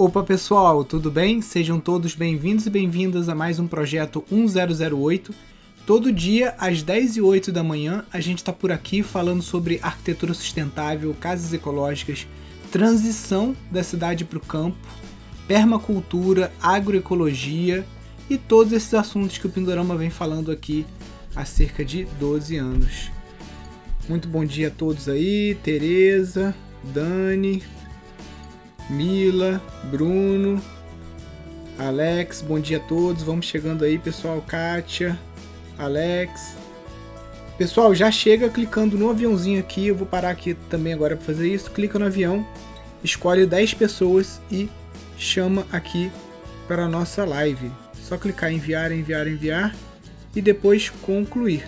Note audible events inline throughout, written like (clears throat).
Opa pessoal, tudo bem? Sejam todos bem-vindos e bem-vindas a mais um projeto 1008. Todo dia, às 10 e 8 da manhã, a gente está por aqui falando sobre arquitetura sustentável, casas ecológicas, transição da cidade para o campo, permacultura, agroecologia e todos esses assuntos que o Pindorama vem falando aqui há cerca de 12 anos. Muito bom dia a todos aí, Tereza, Dani, Mila, Bruno, Alex, bom dia a todos. Vamos chegando aí, pessoal. Kátia, Alex. Pessoal, já chega clicando no aviãozinho aqui. Eu vou parar aqui também agora para fazer isso. Clica no avião, escolhe 10 pessoas e chama aqui para a nossa live. Só clicar em enviar, enviar, enviar e depois concluir.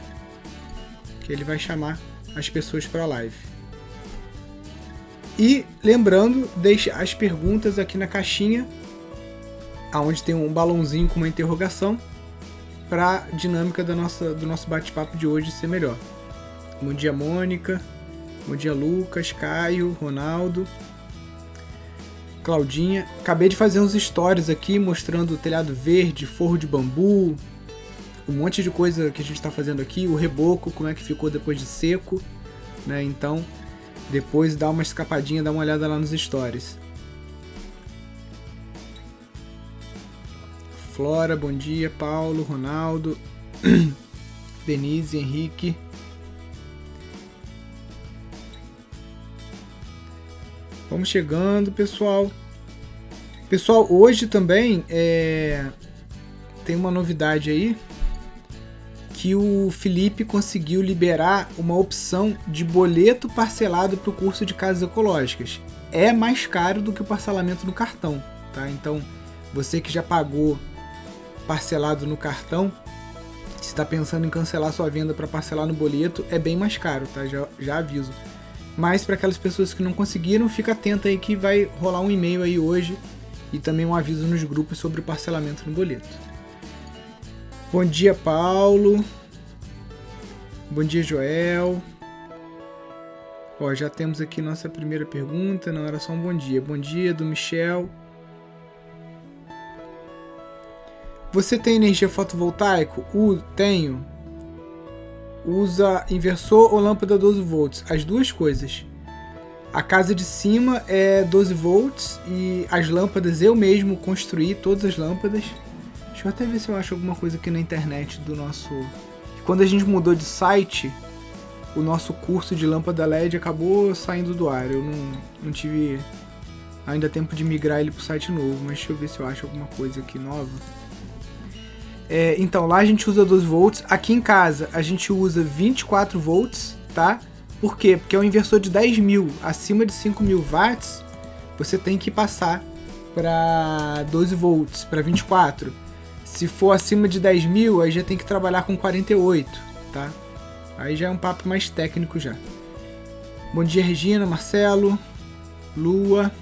Que ele vai chamar as pessoas para a live. E lembrando, deixe as perguntas aqui na caixinha, aonde tem um balãozinho com uma interrogação, para a dinâmica da nossa, do nosso bate-papo de hoje ser melhor. Bom dia, Mônica. Bom dia, Lucas, Caio, Ronaldo, Claudinha. Acabei de fazer uns stories aqui mostrando o telhado verde, forro de bambu, um monte de coisa que a gente está fazendo aqui, o reboco, como é que ficou depois de seco, né? Então, depois dá uma escapadinha, dá uma olhada lá nos stories. Flora, bom dia. Paulo, Ronaldo, (clears throat) Denise, Henrique. Vamos chegando, pessoal. Pessoal, hoje também é... tem uma novidade aí que o Felipe conseguiu liberar uma opção de boleto parcelado para o curso de casas ecológicas. É mais caro do que o parcelamento no cartão, tá? Então, você que já pagou parcelado no cartão, se está pensando em cancelar sua venda para parcelar no boleto, é bem mais caro, tá? Já, já aviso. Mas para aquelas pessoas que não conseguiram, fica atento aí que vai rolar um e-mail aí hoje e também um aviso nos grupos sobre o parcelamento no boleto. Bom dia, Paulo. Bom dia, Joel. Ó, já temos aqui nossa primeira pergunta. Não era só um bom dia. Bom dia do Michel. Você tem energia fotovoltaico? Uh, tenho. Usa inversor ou lâmpada 12 volts? As duas coisas. A casa de cima é 12 volts e as lâmpadas eu mesmo construí todas as lâmpadas. Deixa eu até ver se eu acho alguma coisa aqui na internet do nosso. Quando a gente mudou de site, o nosso curso de lâmpada LED acabou saindo do ar. Eu não, não tive ainda tempo de migrar ele para o site novo, mas deixa eu ver se eu acho alguma coisa aqui nova. É, então, lá a gente usa 12 volts. Aqui em casa a gente usa 24 volts, tá? Por quê? Porque é um inversor de 10 mil. Acima de 5 mil watts, você tem que passar para 12 volts, para 24. Se for acima de 10 mil, aí já tem que trabalhar com 48, tá? Aí já é um papo mais técnico já. Bom dia, Regina, Marcelo, Lua.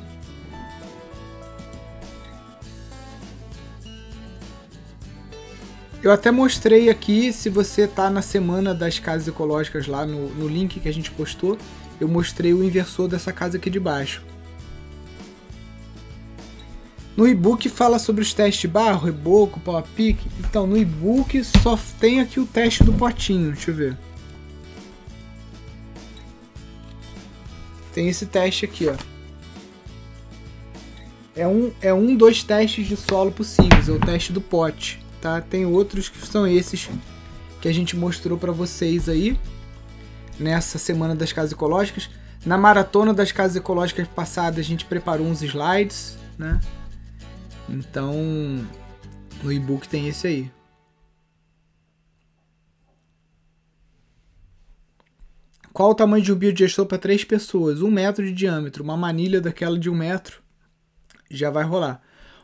Eu até mostrei aqui, se você tá na semana das casas ecológicas lá no, no link que a gente postou, eu mostrei o inversor dessa casa aqui de baixo. No e-book fala sobre os testes barro, reboco, pau a pique. Então, no e-book só tem aqui o teste do potinho. Deixa eu ver. Tem esse teste aqui, ó. É um, é um dos testes de solo possíveis, é o teste do pote, tá? Tem outros que são esses que a gente mostrou para vocês aí nessa semana das casas ecológicas. Na maratona das casas ecológicas passada, a gente preparou uns slides, né? Então, no e-book tem esse aí. Qual o tamanho de um biodigestor para três pessoas? Um metro de diâmetro. Uma manilha daquela de um metro já vai rolar.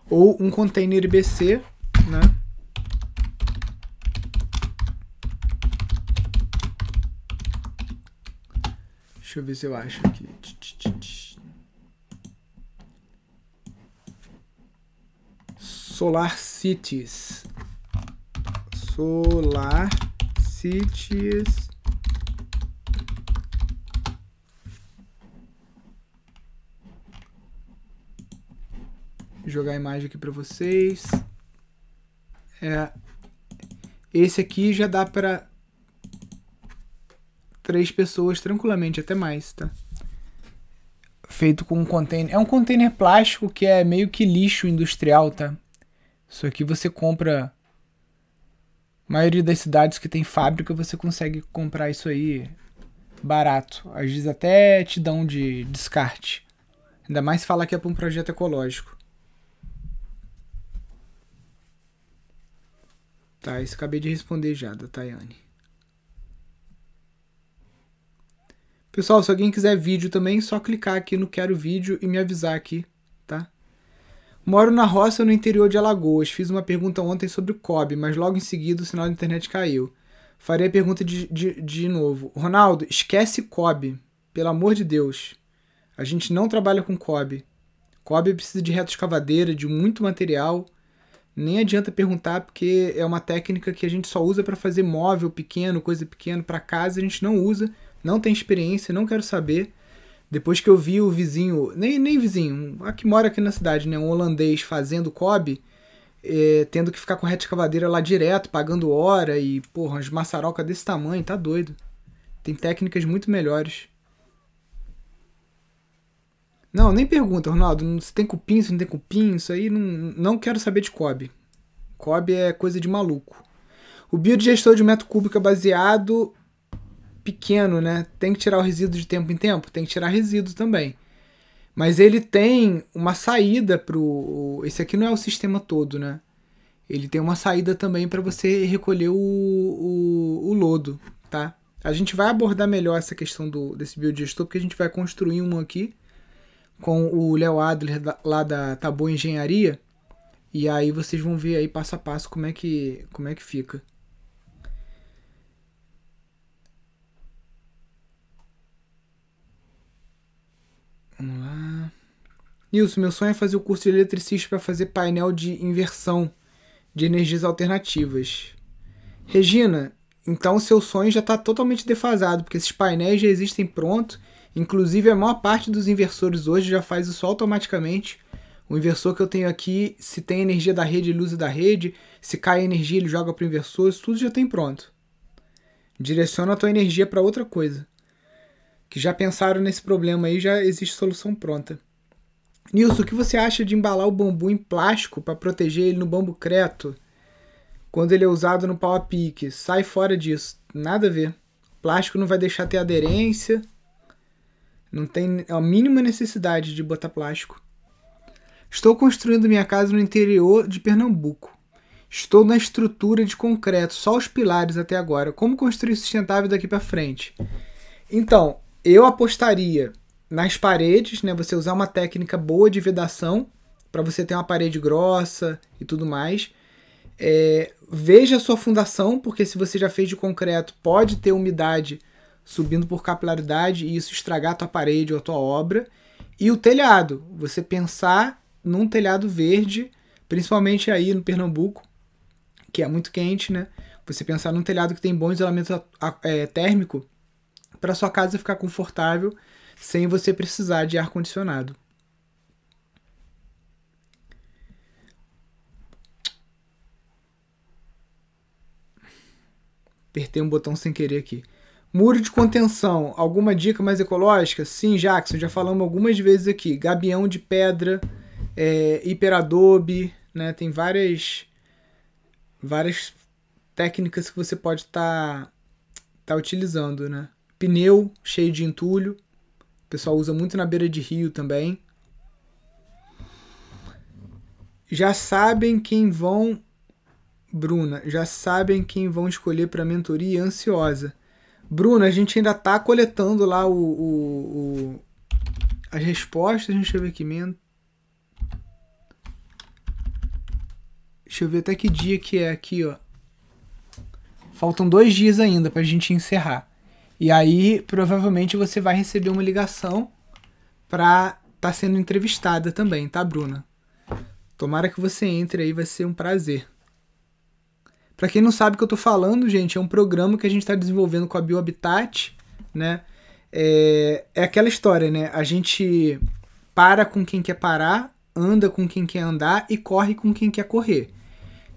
Ou um container IBC, né? Deixa eu ver se eu acho aqui. Solar Cities. Solar Cities. jogar a imagem aqui para vocês. É, esse aqui já dá para três pessoas tranquilamente, até mais, tá? Feito com um container. É um container plástico que é meio que lixo industrial, tá? Isso aqui você compra. A maioria das cidades que tem fábrica você consegue comprar isso aí barato. Às vezes até te dão de descarte. Ainda mais falar que é para um projeto ecológico. Tá, isso acabei de responder já, da Tayane. Pessoal, se alguém quiser vídeo também, é só clicar aqui no Quero Vídeo e me avisar aqui, tá? Moro na roça no interior de Alagoas. Fiz uma pergunta ontem sobre o COB, mas logo em seguida o sinal da internet caiu. Farei a pergunta de, de, de novo. Ronaldo, esquece COB. Pelo amor de Deus. A gente não trabalha com COB. COB precisa de reto escavadeira, de muito material. Nem adianta perguntar porque é uma técnica que a gente só usa para fazer móvel pequeno, coisa pequena para casa, a gente não usa não tem experiência, não quero saber. Depois que eu vi o vizinho, nem, nem vizinho, a que mora aqui na cidade, né, um holandês fazendo cob, é, tendo que ficar com reta escavadeira lá direto, pagando hora e, porra, umas maçaroca desse tamanho, tá doido. Tem técnicas muito melhores. Não, nem pergunta, Ronaldo, se tem cupim, se não tem cupim, isso aí não, não quero saber de cob. Cob é coisa de maluco. O biodigestor de metro cúbico é baseado pequeno, né? Tem que tirar o resíduo de tempo em tempo? Tem que tirar resíduo também. Mas ele tem uma saída pro. Esse aqui não é o sistema todo, né? Ele tem uma saída também para você recolher o, o, o, lodo, tá? A gente vai abordar melhor essa questão do, desse biodigestor, porque a gente vai construir um aqui com o Léo Adler lá da Taboa Engenharia. E aí vocês vão ver aí passo a passo como é que, como é que fica. Vamos lá. Nilson, meu sonho é fazer o curso de eletricista para fazer painel de inversão de energias alternativas. Regina, então seu sonho já está totalmente defasado, porque esses painéis já existem prontos. Inclusive, a maior parte dos inversores hoje já faz isso automaticamente. O inversor que eu tenho aqui, se tem energia da rede, ele usa da rede. Se cai energia, ele joga para o inversor. Isso tudo já tem pronto. Direciona a tua energia para outra coisa que já pensaram nesse problema aí, já existe solução pronta. Nilson, o que você acha de embalar o bambu em plástico para proteger ele no bambu creto quando ele é usado no pau a pique? Sai fora disso. Nada a ver. plástico não vai deixar ter aderência. Não tem a mínima necessidade de botar plástico. Estou construindo minha casa no interior de Pernambuco. Estou na estrutura de concreto, só os pilares até agora. Como construir sustentável daqui para frente? Então, eu apostaria nas paredes, né? Você usar uma técnica boa de vedação para você ter uma parede grossa e tudo mais. É, veja a sua fundação, porque se você já fez de concreto, pode ter umidade subindo por capilaridade e isso estragar a tua parede ou a tua obra. E o telhado, você pensar num telhado verde, principalmente aí no Pernambuco, que é muito quente, né? Você pensar num telhado que tem bom isolamento é, térmico para sua casa ficar confortável sem você precisar de ar condicionado. Apertei um botão sem querer aqui. Muro de contenção, alguma dica mais ecológica? Sim, Jackson, já falamos algumas vezes aqui. Gabião de pedra, é, hiperadobe, né? Tem várias, várias técnicas que você pode estar tá, tá utilizando, né? Pneu cheio de entulho. O pessoal usa muito na beira de rio também. Já sabem quem vão. Bruna, já sabem quem vão escolher para mentoria ansiosa. Bruna, a gente ainda tá coletando lá o, o, o as respostas. Deixa eu ver aqui. Deixa eu ver até que dia que é aqui, ó. Faltam dois dias ainda pra gente encerrar. E aí, provavelmente, você vai receber uma ligação pra estar tá sendo entrevistada também, tá, Bruna? Tomara que você entre aí, vai ser um prazer. Para quem não sabe o que eu tô falando, gente, é um programa que a gente está desenvolvendo com a Biohabitat, né? É, é aquela história, né? A gente para com quem quer parar anda com quem quer andar e corre com quem quer correr.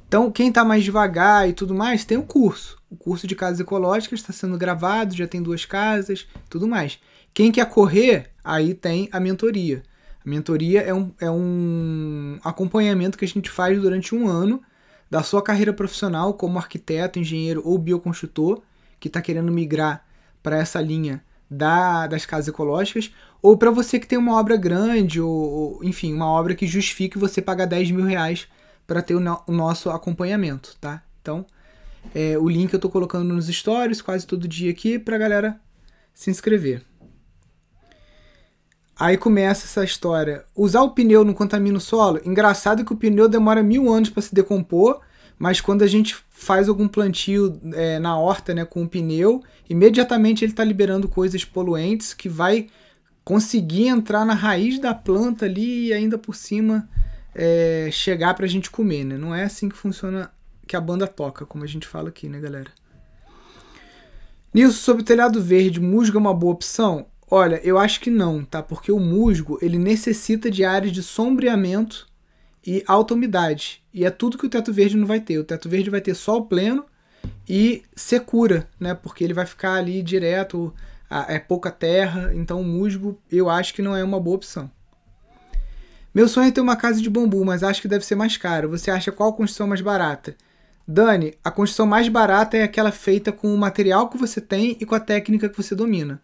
Então, quem está mais devagar e tudo mais, tem o curso. O curso de casas ecológicas está sendo gravado, já tem duas casas, tudo mais. Quem quer correr, aí tem a mentoria. A mentoria é um, é um acompanhamento que a gente faz durante um ano da sua carreira profissional como arquiteto, engenheiro ou bioconstrutor, que está querendo migrar para essa linha da, das casas ecológicas, ou para você que tem uma obra grande, ou, ou, enfim, uma obra que justifique você pagar 10 mil reais para ter o, no, o, nosso acompanhamento, tá? Então, é, o link eu estou colocando nos stories quase todo dia aqui para galera se inscrever. Aí começa essa história. Usar o pneu não contamina o solo? Engraçado que o pneu demora mil anos para se decompor, mas quando a gente faz algum plantio é, na horta né, com o pneu, imediatamente ele está liberando coisas poluentes que vai conseguir entrar na raiz da planta ali e ainda por cima é, chegar para a gente comer. Né? Não é assim que funciona que a banda toca, como a gente fala aqui, né, galera? Nilson, sobre o telhado verde, musgo é uma boa opção? Olha, eu acho que não, tá? Porque o musgo, ele necessita de áreas de sombreamento e alta umidade. E é tudo que o teto verde não vai ter. O teto verde vai ter sol pleno e secura, né? Porque ele vai ficar ali direto, é pouca terra, então o musgo eu acho que não é uma boa opção. Meu sonho é ter uma casa de bambu, mas acho que deve ser mais caro. Você acha qual construção mais barata? Dani, a construção mais barata é aquela feita com o material que você tem e com a técnica que você domina.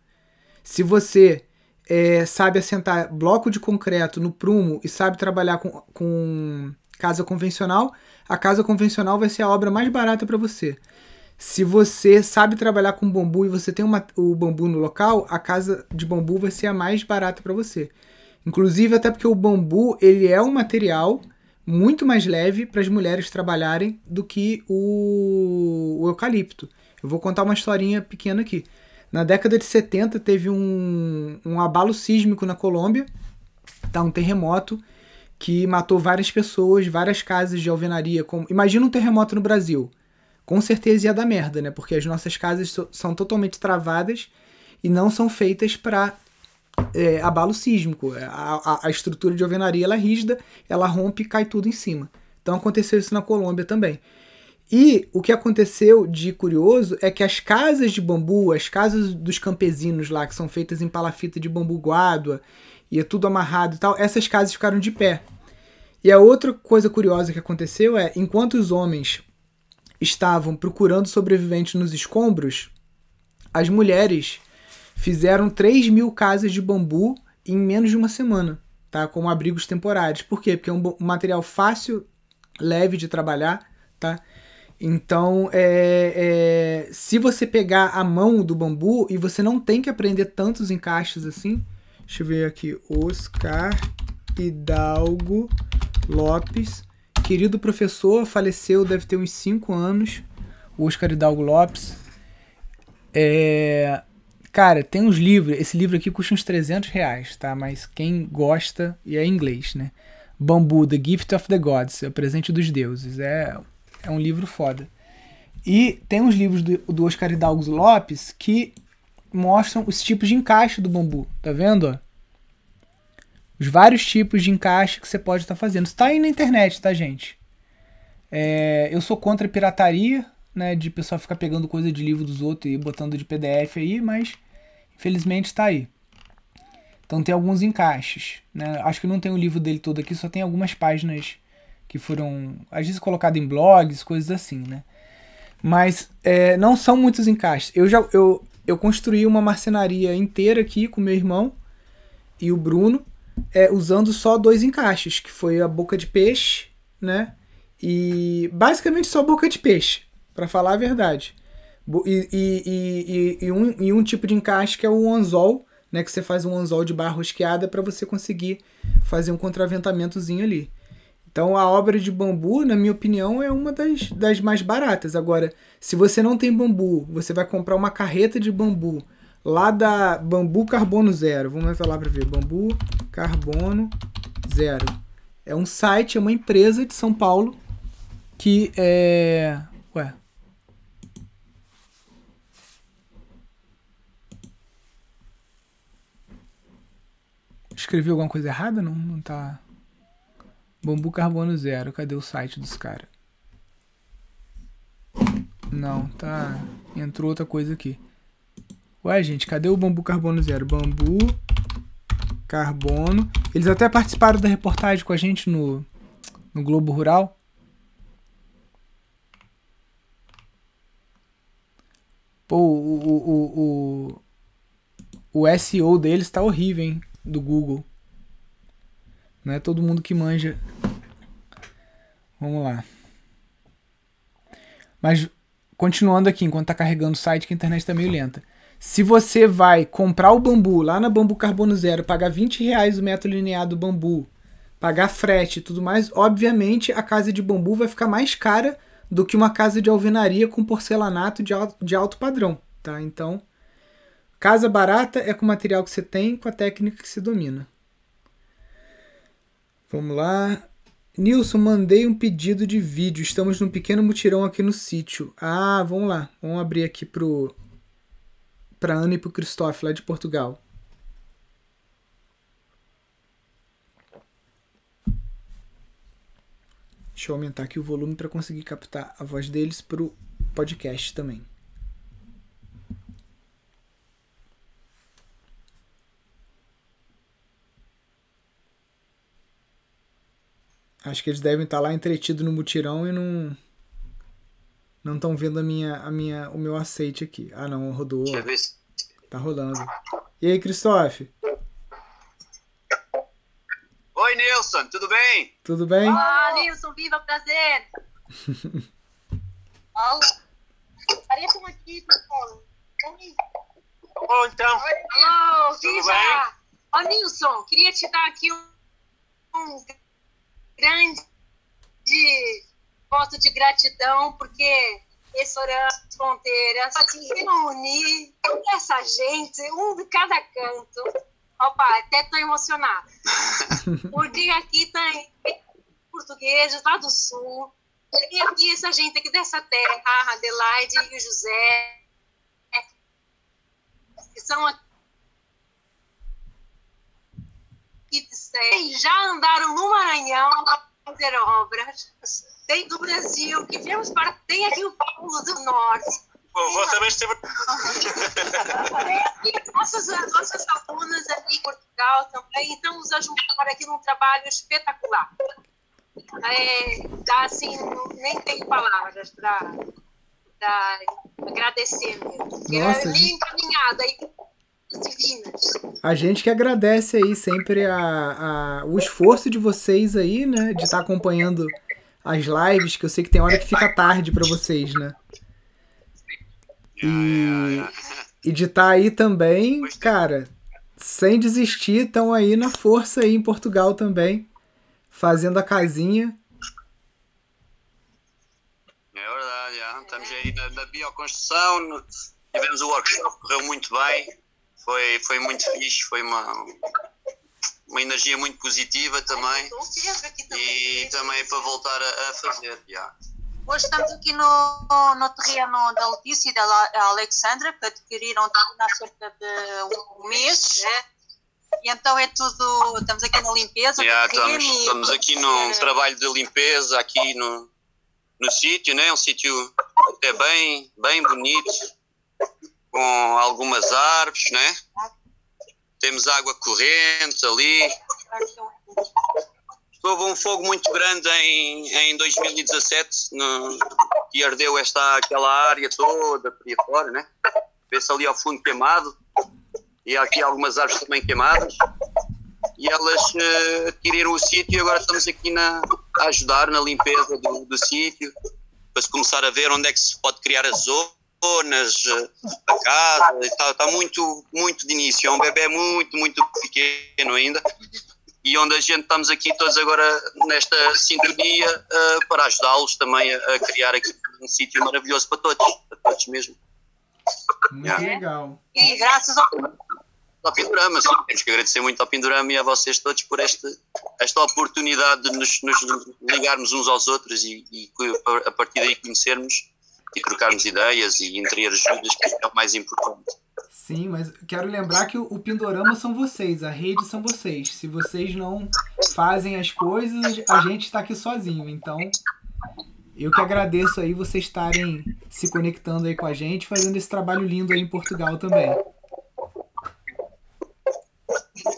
Se você é, sabe assentar bloco de concreto no prumo e sabe trabalhar com, com casa convencional, a casa convencional vai ser a obra mais barata para você. Se você sabe trabalhar com bambu e você tem uma, o bambu no local, a casa de bambu vai ser a mais barata para você. Inclusive até porque o bambu ele é um material muito mais leve para as mulheres trabalharem do que o, o eucalipto. Eu vou contar uma historinha pequena aqui. Na década de 70 teve um, um abalo sísmico na Colômbia, tá? um terremoto que matou várias pessoas, várias casas de alvenaria. Com... Imagina um terremoto no Brasil. Com certeza ia dar merda, né? Porque as nossas casas so são totalmente travadas e não são feitas para é, abalo sísmico. A, a, a, estrutura de alvenaria ela é rígida, ela rompe e cai tudo em cima. Então aconteceu isso na Colômbia também. E o que aconteceu de curioso é que as casas de bambu, as casas dos campesinos lá, que são feitas em palafita de bambu guádua, e é tudo amarrado e tal, essas casas ficaram de pé. E a outra coisa curiosa que aconteceu é, enquanto os homens estavam procurando sobreviventes nos escombros, as mulheres fizeram 3 mil casas de bambu em menos de uma semana, tá? Como abrigos temporários. Por quê? Porque é um material fácil, leve de trabalhar, tá? Então, é, é, se você pegar a mão do bambu e você não tem que aprender tantos encaixes assim, deixa eu ver aqui, Oscar Hidalgo Lopes, querido professor, faleceu, deve ter uns 5 anos, Oscar Hidalgo Lopes. É, cara, tem uns livros, esse livro aqui custa uns 300 reais, tá? Mas quem gosta, e é em inglês, né? Bambu, The Gift of the Gods, o presente dos deuses. É é um livro foda. E tem uns livros do, do Oscar Hidalgo Lopes que mostram os tipos de encaixe do bambu. Tá vendo? Os vários tipos de encaixe que você pode estar tá fazendo. Está aí na internet, tá, gente? É, eu sou contra a pirataria, né? De pessoal ficar pegando coisa de livro dos outros e botando de PDF aí, mas infelizmente está aí. Então tem alguns encaixes. Né? Acho que não tem o livro dele todo aqui, só tem algumas páginas que foram às vezes colocados em blogs, coisas assim, né? Mas é, não são muitos encaixes. Eu já eu, eu construí uma marcenaria inteira aqui com meu irmão e o Bruno, é, usando só dois encaixes, que foi a boca de peixe, né? E basicamente só boca de peixe, para falar a verdade. E, e, e, e, um, e um tipo de encaixe que é o anzol, né? Que você faz um anzol de barra rosqueada para você conseguir fazer um contraventamentozinho ali. Então a obra de bambu, na minha opinião, é uma das, das mais baratas. Agora, se você não tem bambu, você vai comprar uma carreta de bambu lá da Bambu Carbono Zero. Vamos lá para ver. Bambu Carbono Zero. É um site, é uma empresa de São Paulo que é. Ué. Escrevi alguma coisa errada? Não, não tá. Bambu Carbono Zero. Cadê o site dos caras? Não, tá. Entrou outra coisa aqui. Ué, gente, cadê o Bambu Carbono Zero? Bambu Carbono. Eles até participaram da reportagem com a gente no, no Globo Rural. Pô, o, o, o, o SEO deles tá horrível, hein? Do Google. Não é todo mundo que manja. Vamos lá. Mas, continuando aqui, enquanto tá carregando o site, que a internet tá meio lenta. Se você vai comprar o bambu lá na Bambu Carbono Zero, pagar 20 reais o metro linear do bambu, pagar frete e tudo mais, obviamente a casa de bambu vai ficar mais cara do que uma casa de alvenaria com porcelanato de alto, de alto padrão, tá? Então, casa barata é com o material que você tem, com a técnica que se domina. Vamos lá. Nilson, mandei um pedido de vídeo. Estamos num pequeno mutirão aqui no sítio. Ah, vamos lá. Vamos abrir aqui pro para Ana e pro Christophe lá de Portugal. Deixa eu aumentar aqui o volume para conseguir captar a voz deles pro podcast também. Acho que eles devem estar lá entretidos no mutirão e não não estão vendo a minha, a minha, o meu aceite aqui. Ah, não, rodou. Deixa eu ver se... Tá rolando. E aí, Christophe? Oi, Nilson, tudo bem? Tudo bem? Olá, Nilson, viva, prazer! (laughs) Parece um aqui, então. Alô, viva! Ó, oh, Nilson, queria te dar aqui um, um grande voto de gratidão, porque restaurantes, fronteiras, se reunir essa gente, um de cada canto. Opa, até estou emocionada. (laughs) Porque aqui tem portugueses lá do sul, e aqui essa gente aqui dessa terra, a Adelaide e o José, que são aqui já andaram no Maranhão a fazer obras tem do Brasil, que viemos para. Tem aqui o Paulo do Norte. Vou também esteve. Tem aqui nossas, nossas alunas aqui em Portugal também, então nos ajudaram aqui num trabalho espetacular. É, dá assim, nem tenho palavras para agradecer mesmo. Nossa, é bem encaminhada aí A gente que agradece aí sempre a, a, o esforço de vocês aí, né? De estar tá acompanhando as lives, que eu sei que tem hora que fica tarde para vocês, né? E, e de estar tá aí também, cara, sem desistir, estão aí na força aí em Portugal também, fazendo a casinha. É verdade, já. estamos aí na, na bioconstrução, tivemos o workshop, correu muito bem, foi, foi muito fixe, foi uma, uma energia muito positiva também. E também para voltar a, a fazer. Yeah. Hoje estamos aqui no, no terreno da Letícia e da Alexandra, que adquiriram há cerca de um mês. É. E então é tudo. Estamos aqui na limpeza. Yeah, estamos, estamos aqui num trabalho de limpeza, aqui no, no sítio, né? um sítio até bem, bem bonito, com algumas árvores, né? temos água corrente ali. Houve um fogo muito grande em, em 2017 no, que ardeu esta, aquela área toda por aí fora, né? Vê-se ali ao fundo queimado e aqui algumas árvores também queimadas e elas uh, adquiriram o sítio e agora estamos aqui na, a ajudar na limpeza do, do sítio para se começar a ver onde é que se pode criar as zonas zonas, eh, a casa, está, está muito, muito de início. É um bebê muito, muito pequeno ainda. E onde a gente estamos aqui todos agora nesta sintonia uh, para ajudá-los também a, a, criar aqui um sítio maravilhoso para todos, para todos mesmo. Muito yeah. legal. E graças ao ao Pindorama. Sim, temos que agradecer muito ao Pindorama e a vocês todos por esta, esta oportunidade de nos, nos ligarmos uns aos outros e, e, a partir daí conhecermos e trocarmos ideias e entre ajudas, que é o mais importante. Sim, mas quero lembrar que o Pindorama são vocês, a rede são vocês. Se vocês não fazem as coisas, a gente está aqui sozinho. Então, eu que agradeço aí vocês estarem se conectando aí com a gente, fazendo esse trabalho lindo aí em Portugal também.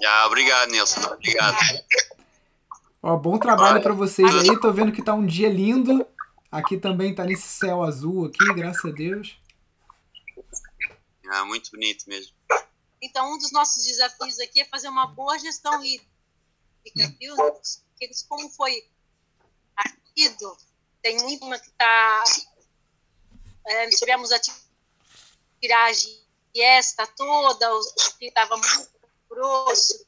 Ah, obrigado, Nilson. Obrigado. Ó, bom trabalho para vocês aí. Tô vendo que tá um dia lindo. Aqui também tá nesse céu azul aqui, graças a Deus. Ah, muito bonito mesmo. Então, um dos nossos desafios aqui é fazer uma boa gestão hídrica, viu? Como foi aquecido, tem uma que está. É, tivemos a tiragem esta toda, que estava muito grosso,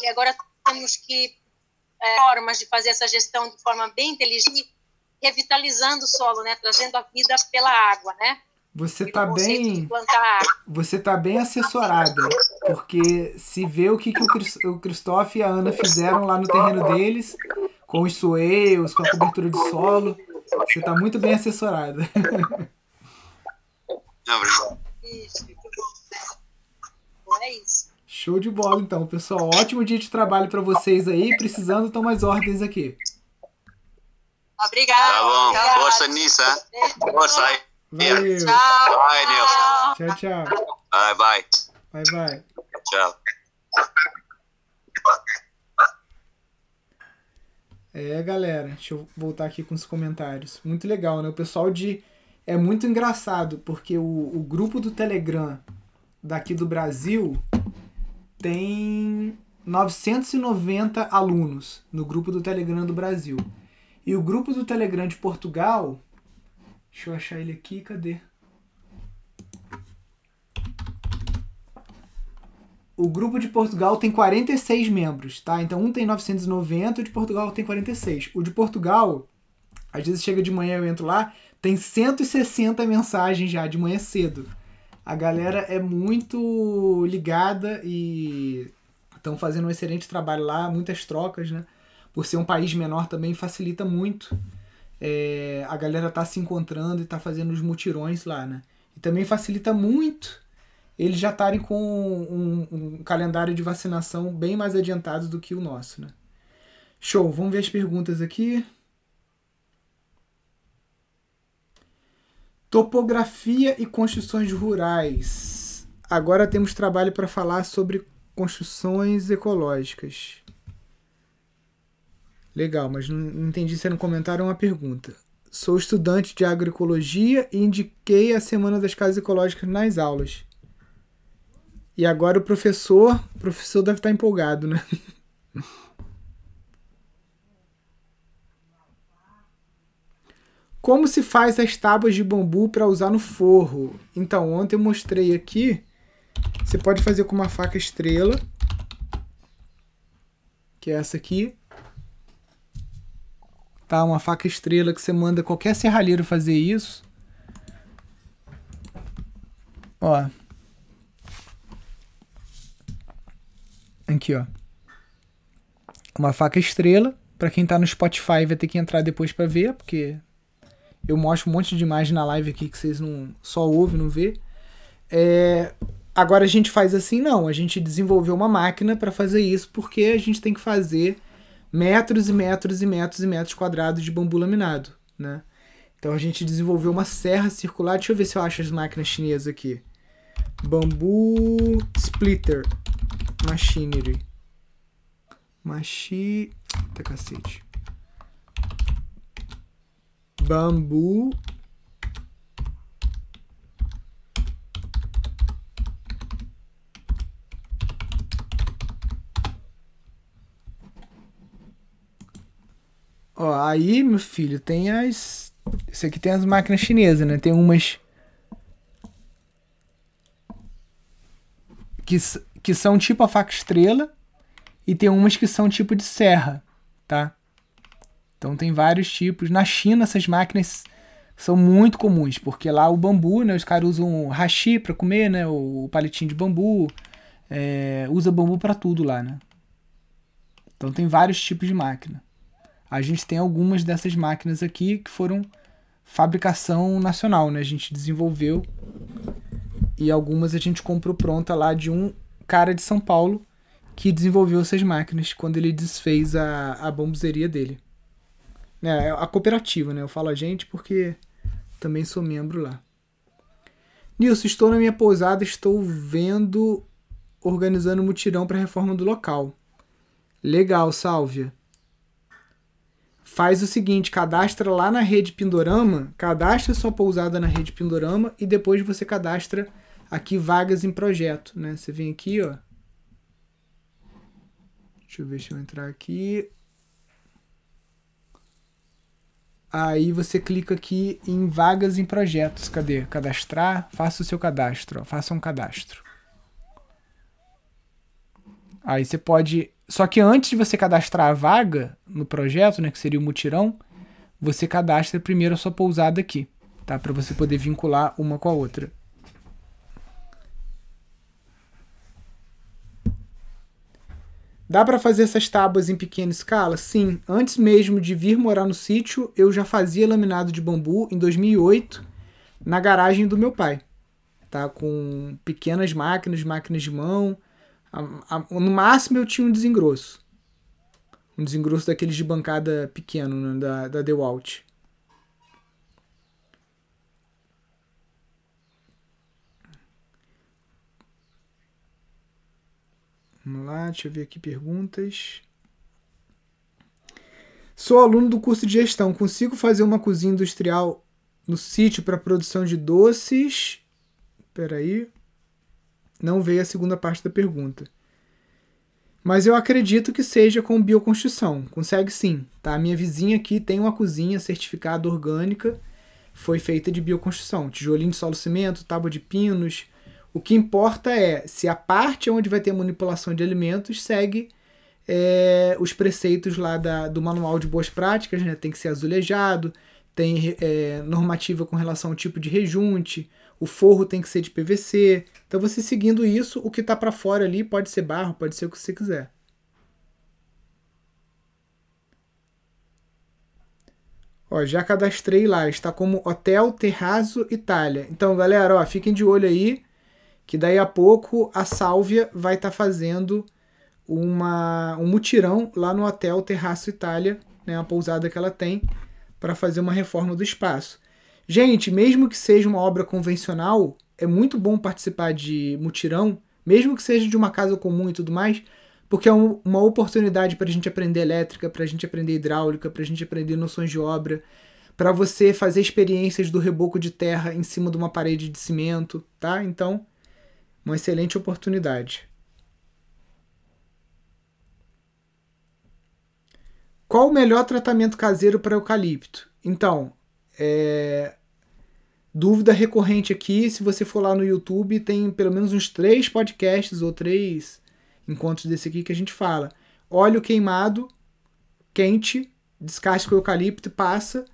e agora temos que é, formas de fazer essa gestão de forma bem inteligente, revitalizando o solo, né, trazendo a vida pela água, né? Você tá bem. Você tá bem assessorada. Porque se vê o que, que o Christoph e a Ana fizeram lá no terreno deles, com os sueios, com a cobertura de solo, você tá muito bem assessorada. (laughs) Isso, é isso. Show de bola, então, pessoal. Ótimo dia de trabalho para vocês aí. Precisando, estão mais ordens aqui. Obrigada. Tá bom. Força nisso, hein? Força aí. Valeu. Tchau. Vai, Nilson. Tchau, tchau. Vai, vai. Vai, vai. Tchau. É, galera, deixa eu voltar aqui com os comentários. Muito legal, né? O pessoal de. É muito engraçado, porque o, o grupo do Telegram daqui do Brasil tem 990 alunos no grupo do Telegram do Brasil. E o grupo do Telegram de Portugal. Deixa eu achar ele aqui, cadê? O grupo de Portugal tem 46 membros, tá? Então um tem 990, o de Portugal tem 46. O de Portugal, às vezes chega de manhã, eu entro lá, tem 160 mensagens já de manhã cedo. A galera é muito ligada e estão fazendo um excelente trabalho lá, muitas trocas, né? Por ser um país menor também facilita muito. É, a galera tá se encontrando e tá fazendo os mutirões lá, né? E também facilita muito eles já estarem com um, um, calendário de vacinação bem mais adiantado do que o nosso, né? Show, vamos ver as perguntas aqui. Topografia e construções rurais. Agora temos trabalho para falar sobre construções ecológicas. Legal, mas não entendi se era um comentário ou uma pergunta. Sou estudante de agroecologia e indiquei a Semana das Casas Ecológicas nas aulas. E agora o professor, o professor deve estar empolgado, né? Como se faz as tábuas de bambu para usar no forro? Então, ontem eu mostrei aqui. Você pode fazer com uma faca estrela, que é essa aqui. Tá, uma faca estrela que você manda qualquer serralheiro fazer isso. Ó, Aqui, ó. Uma faca estrela. Para quem tá no Spotify vai ter que entrar depois para ver, porque eu mostro um monte de imagem na live aqui que vocês não só ouvem, não vê. É, agora a gente faz assim, não. A gente desenvolveu uma máquina para fazer isso, porque a gente tem que fazer metros e metros e metros e metros quadrados de bambu laminado, né? Então a gente desenvolveu uma serra circular. Deixa eu ver se eu acho as máquinas chinesas aqui. Bambu Splitter. Machinery. Machi. Eita cacete. Bambu. Ó, aí, meu filho, tem as. Isso aqui tem as máquinas chinesas, né? Tem umas. Que que são tipo a faca estrela e tem umas que são tipo de serra, tá? Então tem vários tipos. Na China essas máquinas são muito comuns, porque lá o bambu, né, os caras usam hashi para comer, né, o palitinho de bambu, é, usa bambu para tudo lá, né? Então tem vários tipos de máquina. A gente tem algumas dessas máquinas aqui que foram fabricação nacional, né? A gente desenvolveu E algumas a gente comprou pronta lá de um cara de São Paulo que desenvolveu essas máquinas quando ele desfez a, a bombuzeria dele. É, a cooperativa, né? Eu falo a gente porque também sou membro lá. Nilson, estou na minha pousada, estou vendo, organizando mutirão para reforma do local. Legal, Sálvia. Faz o seguinte, cadastra lá na rede Pindorama, cadastra sua pousada na rede Pindorama e depois você cadastra aqui vagas em projeto, né? Você vem aqui, ó. Deixa eu ver se eu entrar aqui. Aí você clica aqui em vagas em projetos. Cadê? Cadastrar. Faça o seu cadastro. Ó. Faça um cadastro. Aí você pode. Só que antes de você cadastrar a vaga no projeto, né, que seria o mutirão, você cadastra primeiro a sua pousada aqui, tá? Para você poder vincular uma com a outra. Dá para fazer essas tábuas em pequena escala? Sim. Antes mesmo de vir morar no sítio, eu já fazia laminado de bambu em 2008 na garagem do meu pai. Tá com pequenas máquinas, máquinas de mão. No máximo eu tinha um desengrosso. Um desengrosso daqueles de bancada pequeno, né, da, da DeWalt. Vamos lá, deixa eu ver aqui perguntas. Sou aluno do curso de gestão. Consigo fazer uma cozinha industrial no sítio para produção de doces? Espera aí. Não veio a segunda parte da pergunta. Mas eu acredito que seja com bioconstrução. Consegue sim, tá? Minha vizinha aqui tem uma cozinha certificada orgânica, foi feita de bioconstrução. Tijolinho de solo cimento, tábua de pinos, o que importa é se a parte onde vai ter manipulação de alimentos segue é, os preceitos lá da, do manual de boas práticas, né? Tem que ser azulejado, tem é, normativa com relação ao tipo de rejunte, o forro tem que ser de PVC. Então você seguindo isso, o que está para fora ali pode ser barro, pode ser o que você quiser. Ó, já cadastrei lá, está como Hotel Terrazzo Itália. Então, galera, ó, fiquem de olho aí que daí a pouco a Sálvia vai estar tá fazendo uma, um mutirão lá no Hotel Terraço Itália, né, a pousada que ela tem, para fazer uma reforma do espaço. Gente, mesmo que seja uma obra convencional, é muito bom participar de mutirão, mesmo que seja de uma casa comum e tudo mais, porque é um, uma oportunidade para a gente aprender elétrica, para a gente aprender hidráulica, para a gente aprender noções de obra, para você fazer experiências do reboco de terra em cima de uma parede de cimento, tá? Então, uma excelente oportunidade. Qual o melhor tratamento caseiro para eucalipto? Então, é... dúvida recorrente aqui, se você for lá no YouTube, tem pelo menos uns três podcasts ou três encontros desse aqui que a gente fala. Óleo queimado, quente, descasca o eucalipto e passa.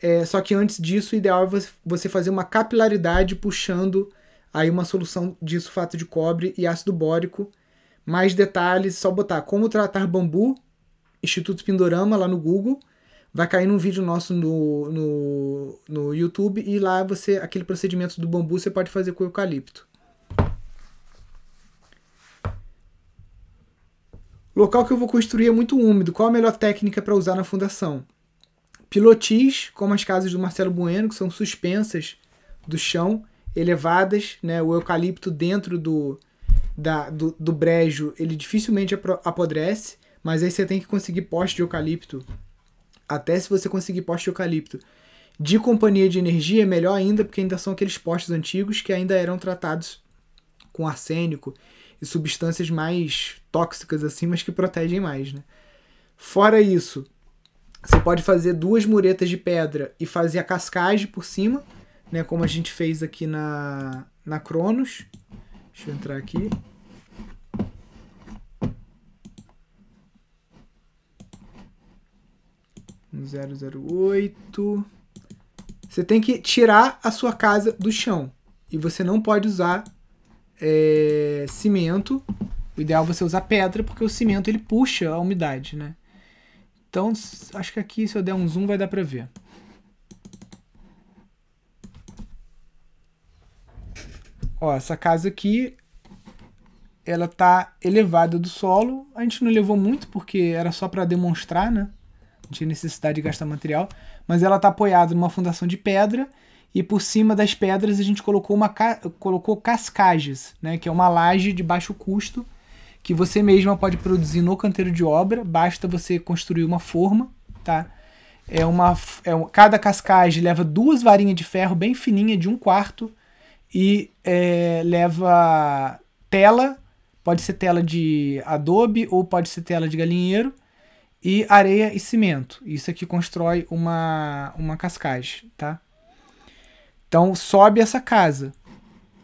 É, só que antes disso, o ideal é você fazer uma capilaridade puxando aí uma solução de sulfato de cobre e ácido bórico. Mais detalhes, só botar como tratar bambu, Instituto Pindorama lá no Google. Vai cair num vídeo nosso no, no, no YouTube e lá você, aquele procedimento do bambu você pode fazer com eucalipto. O local que eu vou construir é muito úmido. Qual a melhor técnica para usar na fundação? Pilotis, como as casas do Marcelo Bueno, que são suspensas do chão elevadas, né? O eucalipto dentro do, da, do, do brejo, ele dificilmente apodrece, mas aí você tem que conseguir poste de eucalipto. Até se você conseguir poste eucalipto de companhia de energia, é melhor ainda, porque ainda são aqueles postes antigos que ainda eram tratados com arsênico e substâncias mais tóxicas assim, mas que protegem mais, né? Fora isso, você pode fazer duas muretas de pedra e fazer a cascagem por cima, né, como a gente fez aqui na, na Cronos. Deixa eu entrar aqui. Zero zero oito Você tem que tirar a sua casa do chão. E você não pode usar é, cimento. O ideal é você usar pedra, porque o cimento ele puxa a umidade, né? Então, acho que aqui, se eu der um zoom, vai dar pra ver. Ó, essa casa aqui, ela tá elevada do solo. A gente não levou muito porque era só para demonstrar, né? Tinha necessidade de gastar material. Mas ela tá apoiada numa fundação de pedra e por cima das pedras a gente colocou, uma, colocou cascages, né? Que é uma laje de baixo custo que você mesma pode produzir no canteiro de obra. Basta você construir uma forma, tá? É uma, é um, cada cascagem leva duas varinhas de ferro bem fininha de um quarto e é, leva tela, pode ser tela de adobe ou pode ser tela de galinheiro e areia e cimento. Isso aqui constrói uma, uma cascagem, tá? Então sobe essa casa.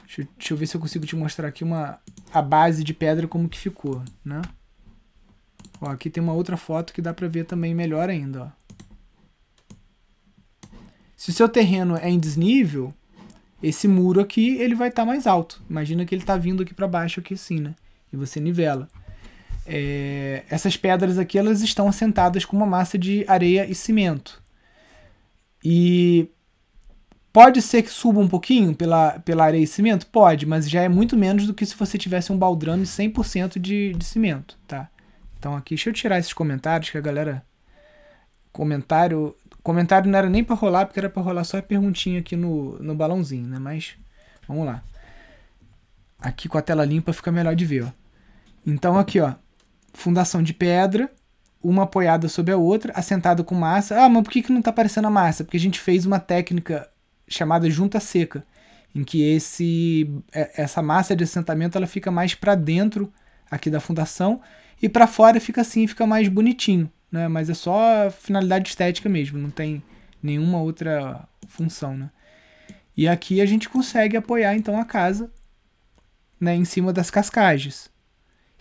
Deixa, deixa, eu ver se eu consigo te mostrar aqui uma, a base de pedra como que ficou, né? Ó, aqui tem uma outra foto que dá pra ver também melhor ainda, ó. Se o seu terreno é em desnível, esse muro aqui ele vai estar tá mais alto. Imagina que ele está vindo aqui para baixo aqui assim, né? E você nivela. É, essas pedras aqui elas estão assentadas com uma massa de areia e cimento. E pode ser que suba um pouquinho pela, pela areia e cimento? Pode, mas já é muito menos do que se você tivesse um baldrame 100% de, de cimento, tá? Então aqui, deixa eu tirar esses comentários que a galera... Comentário comentário não era nem para rolar, porque era para rolar só a perguntinha aqui no, no balãozinho, né? Mas vamos lá. Aqui com a tela limpa fica melhor de ver, ó. Então aqui, ó, fundação de pedra, uma apoiada sobre a outra, assentada com massa. Ah, mas por que, que não está aparecendo a massa? Porque a gente fez uma técnica chamada junta seca, em que esse é, essa massa de assentamento ela fica mais para dentro aqui da fundação e para fora fica assim, fica mais bonitinho né? Mas é só finalidade estética mesmo, não tem nenhuma outra função, né? E aqui a gente consegue apoiar então a casa né, em cima das cascagens.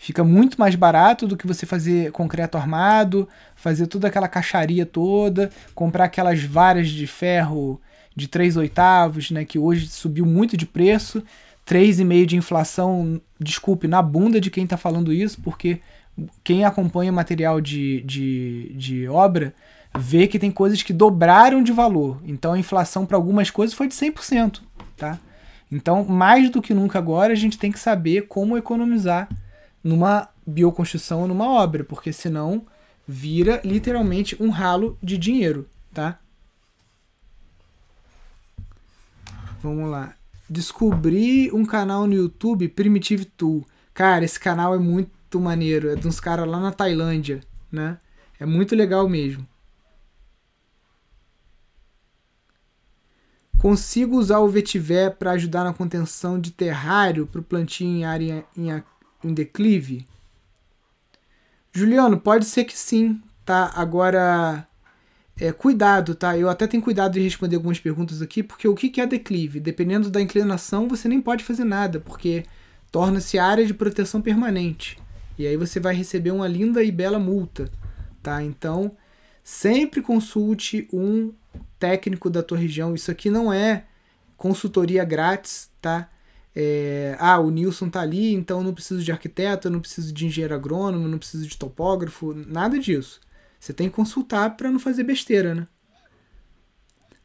Fica muito mais barato do que você fazer concreto armado, fazer toda aquela caixaria toda, comprar aquelas varas de ferro de 3 oitavos, né, que hoje subiu muito de preço, 3,5 de inflação, desculpe, na bunda de quem está falando isso, porque quem acompanha material de, de, de obra vê que tem coisas que dobraram de valor. Então a inflação para algumas coisas foi de 100%. Tá? Então, mais do que nunca agora, a gente tem que saber como economizar numa bioconstrução ou numa obra, porque senão vira literalmente um ralo de dinheiro. Tá? Vamos lá. Descobri um canal no YouTube, Primitive Tool. Cara, esse canal é muito maneiro. É de uns caras lá na Tailândia, né? É muito legal mesmo. Consigo usar o vetiver para ajudar na contenção de terrário para o plantio em área em, em declive? Juliano, pode ser que sim, tá? Agora, é, cuidado, tá? Eu até tenho cuidado de responder algumas perguntas aqui, porque o que é declive? Dependendo da inclinação, você nem pode fazer nada, porque torna-se área de proteção permanente. E aí você vai receber uma linda e bela multa, tá? Então, sempre consulte um técnico da tua região. Isso aqui não é consultoria grátis, tá? É, ah, o Nilson tá ali, então eu não preciso de arquiteto, eu não preciso de engenheiro agrônomo, eu não preciso de topógrafo, nada disso. Você tem que consultar para não fazer besteira, né?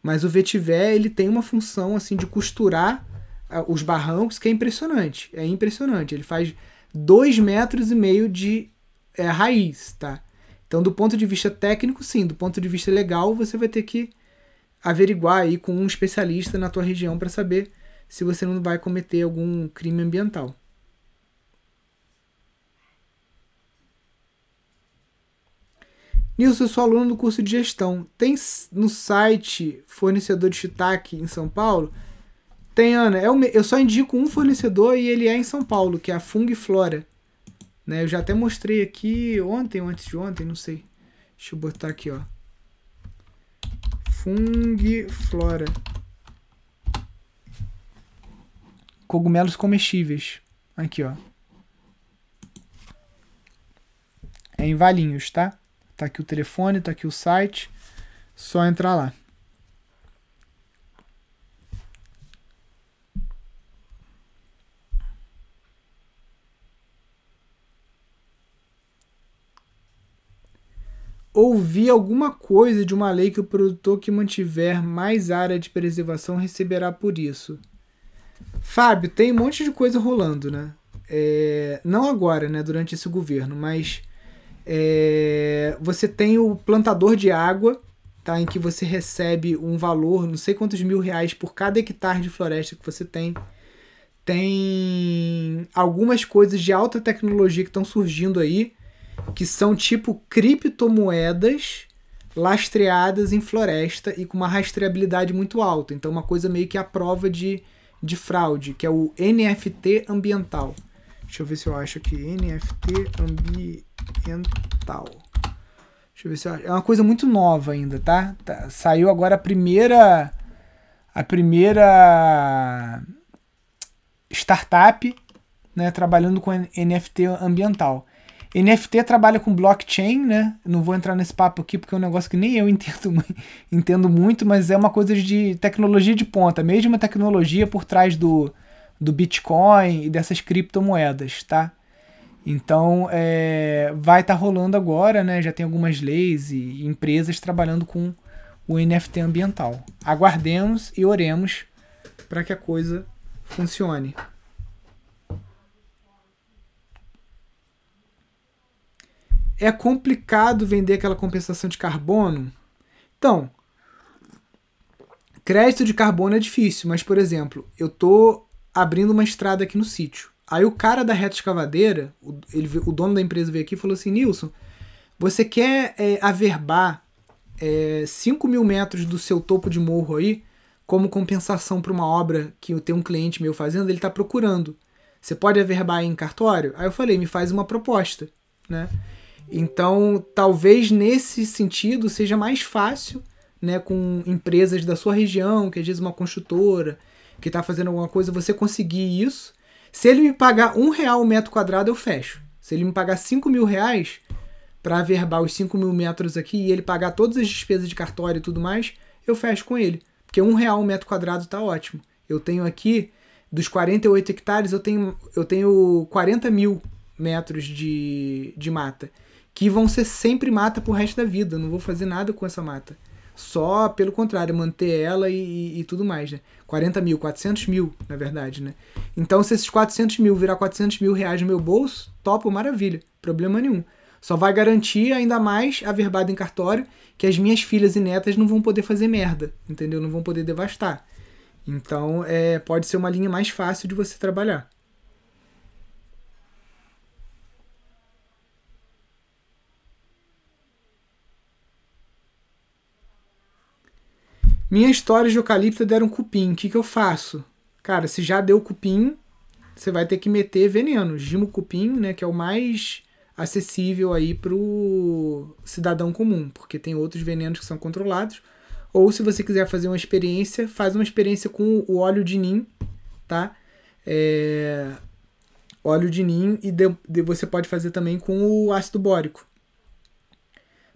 Mas o vetiver, ele tem uma função assim de costurar ah, os barrancos que é impressionante. É impressionante. Ele faz dois metros e meio de é, raiz, tá? Então, do ponto de vista técnico, sim. Do ponto de vista legal, você vai ter que averiguar aí com um especialista na tua região para saber se você não vai cometer algum crime ambiental. Nilson, eu sou aluno do curso de gestão. Tem no site fornecedor de shiitake em São Paulo? Tem, Ana. Eu, eu só indico um fornecedor e ele é em São Paulo, que é a Fung Flora. Né, eu já até mostrei aqui ontem ou antes de ontem, não sei. Deixa eu botar aqui, ó. Fung Flora. Cogumelos comestíveis. Aqui, ó. É em Valinhos, tá? Tá aqui o telefone, tá aqui o site. Só entrar lá. ouvi alguma coisa de uma lei que o produtor que mantiver mais área de preservação receberá por isso. Fábio, tem um monte de coisa rolando, né? É, não agora, né? Durante esse governo, mas é, você tem o plantador de água, tá? Em que você recebe um valor, não sei quantos mil reais por cada hectare de floresta que você tem. Tem algumas coisas de alta tecnologia que estão surgindo aí, que são tipo criptomoedas lastreadas em floresta e com uma rastreabilidade muito alta. Então, uma coisa meio que a prova de, de fraude, que é o NFT ambiental. Deixa eu ver se eu acho aqui. NFT ambiental. Deixa eu ver se eu acho. É uma coisa muito nova ainda, tá? tá? Saiu agora a primeira. A primeira startup né, trabalhando com NFT ambiental. NFT trabalha com blockchain, né? Não vou entrar nesse papo aqui porque é um negócio que nem eu (laughs) entendo, entendo muito, mas é uma coisa de tecnologia de ponta, mesma tecnologia por trás do, do Bitcoin e dessas criptomoedas, tá? Então, é, vai estar tá rolando agora, né? Já tem algumas leis e empresas trabalhando com o NFT ambiental. Aguardemos e oremos para que a coisa funcione. É complicado vender aquela compensação de carbono? Então, crédito de carbono é difícil, mas por exemplo, eu tô abrindo uma estrada aqui no sítio. Aí o cara da reta escavadeira, o, ele, o dono da empresa veio aqui e falou assim: Nilson, você quer é, averbar é, 5 mil metros do seu topo de morro aí como compensação para uma obra que tem um cliente meu fazendo? Ele está procurando. Você pode averbar em cartório? Aí eu falei: me faz uma proposta. Né? Então, talvez nesse sentido seja mais fácil né, com empresas da sua região, que às vezes uma construtora, que está fazendo alguma coisa, você conseguir isso. Se ele me pagar um real o metro quadrado, eu fecho. Se ele me pagar cinco mil reais para averbar os cinco mil metros aqui e ele pagar todas as despesas de cartório e tudo mais, eu fecho com ele. Porque um real o metro quadrado está ótimo. Eu tenho aqui, dos 48 hectares, eu tenho, eu tenho 40 mil metros de, de mata. Que vão ser sempre mata pro resto da vida. Eu não vou fazer nada com essa mata só pelo contrário, manter ela e, e, e, tudo mais, né? 40 mil, 400 mil, na verdade, né? Então, se esses 400 mil virar 400 mil reais no meu bolso, topo, maravilha, problema nenhum. Só vai garantir ainda mais a verbada em cartório que as minhas filhas e netas não vão poder fazer merda, entendeu? Não vão poder devastar. Então, é, pode ser uma linha mais fácil de você trabalhar. Minha história de eucalipto deram cupim. O que, que eu faço? Cara, se já deu cupim, você vai ter que meter veneno. Gimo cupim, né? Que é o mais acessível aí pro cidadão comum, porque tem outros venenos que são controlados. Ou se você quiser fazer uma experiência, faz uma experiência com o óleo de nim, tá? É... Óleo de nim e de, você pode fazer também com o ácido bórico.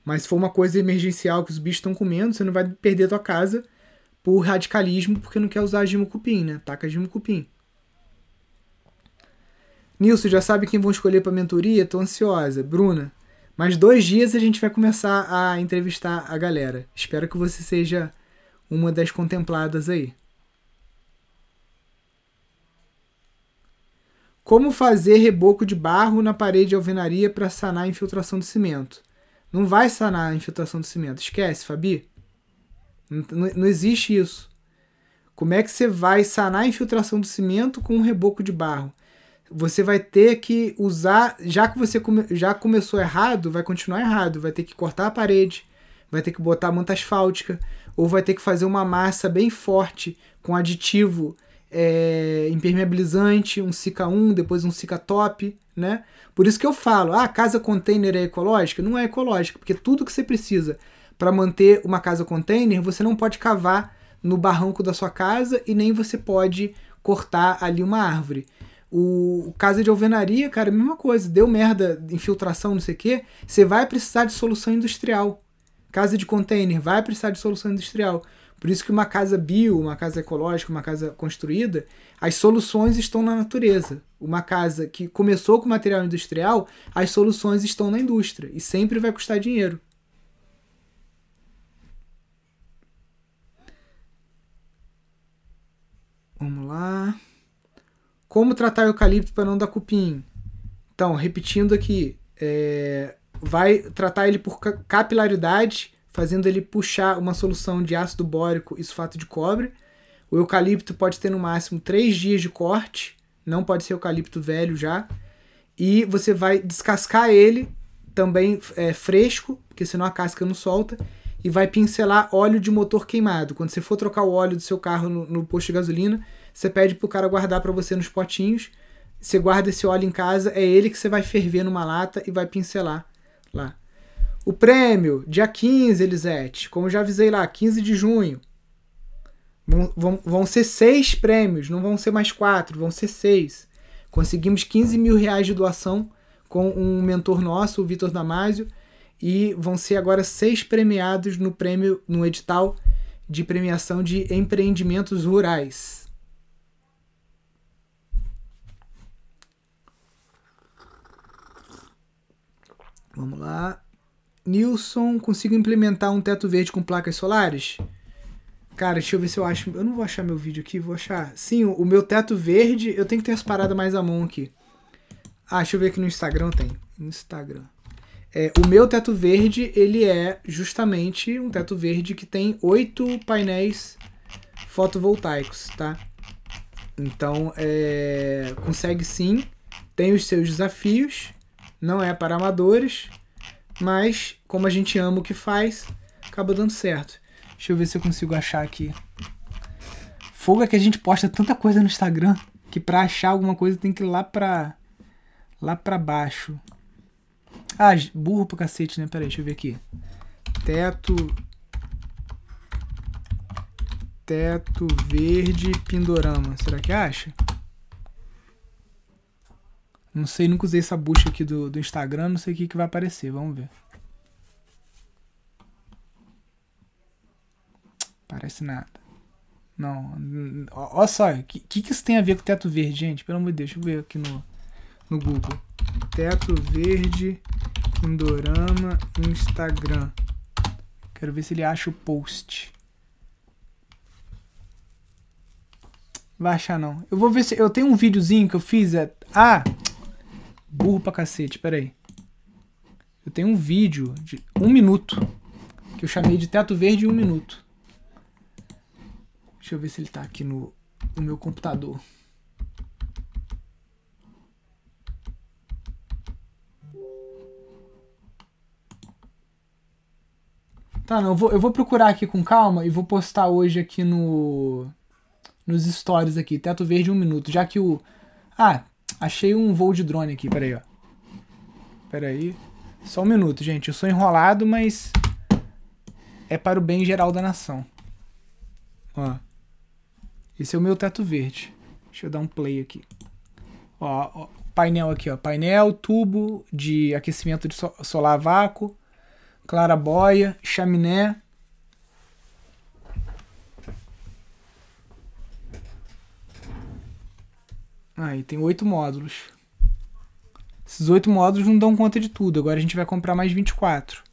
Mas se for uma coisa emergencial que os bichos estão comendo, você não vai perder a tua casa por radicalismo porque não quer usar gimocupim, né? Taca gimocupim. Nilson, já sabe quem vão escolher para mentoria? Tô ansiosa. Bruna, mais dois dias a gente vai começar a entrevistar a galera. Espero que você seja uma das contempladas aí. Como fazer reboco de barro na parede de alvenaria para sanar a infiltração do cimento? Não vai sanar a infiltração do cimento. Esquece, Fabi. Não, não, existe isso. Como é que você vai sanar a infiltração do cimento com um reboco de barro? Você vai ter que usar, já que você come, já começou errado, vai continuar errado. Vai ter que cortar a parede, vai ter que botar manta asfáltica, ou vai ter que fazer uma massa bem forte com aditivo é, impermeabilizante, um Sica 1, depois um Sica Top, né? Por isso que eu falo, ah, casa container é ecológica? Não é ecológica, porque tudo que você precisa para manter uma casa container, você não pode cavar no barranco da sua casa e nem você pode cortar ali uma árvore. O, casa de alvenaria, cara, a mesma coisa. Deu merda, infiltração, não sei o quê. Você vai precisar de solução industrial. Casa de container vai precisar de solução industrial. Por isso que uma casa bio, uma casa ecológica, uma casa construída, as soluções estão na natureza. Uma casa que começou com material industrial, as soluções estão na indústria e sempre vai custar dinheiro. Vamos lá. Como tratar o eucalipto para não dar cupim? Então, repetindo aqui, é, vai tratar ele por capilaridade, fazendo ele puxar uma solução de ácido bórico e sulfato de cobre. O eucalipto pode ter no máximo 3 dias de corte, não pode ser eucalipto velho já. E você vai descascar ele também é, fresco, porque senão a casca não solta, e vai pincelar óleo de motor queimado. Quando você for trocar o óleo do seu carro no, no posto de gasolina, você pede pro cara guardar para você nos potinhos. Você guarda esse óleo em casa, é ele que você vai ferver numa lata e vai pincelar lá. O prêmio, dia 15, Elisete, como já avisei lá, 15 de junho. Vão, vão, vão ser seis prêmios, não vão ser mais quatro, vão ser seis. Conseguimos 15 mil reais de doação com um mentor nosso, o Vitor Damasio, e vão ser agora seis premiados no prêmio, no edital de premiação de empreendimentos rurais. Vamos lá. Nilson, consigo implementar um teto verde com placas solares? Cara, deixa eu ver se eu acho. Eu não vou achar meu vídeo aqui, vou achar. Sim, o meu teto verde, eu tenho que ter as paradas mais à mão aqui. Ah, deixa eu ver aqui no Instagram tem. Instagram. É, o meu teto verde, ele é justamente um teto verde que tem oito painéis fotovoltaicos, tá? Então, é, consegue sim, tem os seus desafios, não é para amadores, mas como a gente ama o que faz, acaba dando certo. Deixa eu ver se eu consigo achar aqui. Fogo é que a gente posta tanta coisa no Instagram que para achar alguma coisa tem que ir lá pra lá pra baixo. Ah, burro pro cacete, né? Pera aí, deixa eu ver aqui. Teto teto verde pindorama. Será que acha? Não sei, nunca usei essa bucha aqui do, do Instagram, não sei o que, que vai aparecer, vamos ver. Parece nada. Não, olha só, o que, que isso tem a ver com teto verde, gente? Pelo amor de Deus, deixa eu ver aqui no, no Google. Teto verde, Pindorama, Instagram. Quero ver se ele acha o post. Vai achar não. Eu vou ver se. Eu tenho um videozinho que eu fiz. É... Ah! Burro pra cacete, peraí. Eu tenho um vídeo de um minuto. Que eu chamei de teto verde um minuto. Deixa eu ver se ele tá aqui no, no meu computador. Tá, não, eu vou, eu vou procurar aqui com calma e vou postar hoje aqui no nos stories aqui, teto verde um minuto, já que o Ah, achei um voo de drone aqui, peraí, ó. Peraí. Só um minuto, gente. Eu sou enrolado, mas é para o bem geral da nação. Ó. Esse é o meu teto verde. Deixa eu dar um play aqui. Ó, ó painel aqui, ó. Painel, tubo de aquecimento de solar vácuo, clarabóia, chaminé. Aí tem oito módulos. Esses oito módulos não dão conta de tudo. Agora a gente vai comprar mais 24.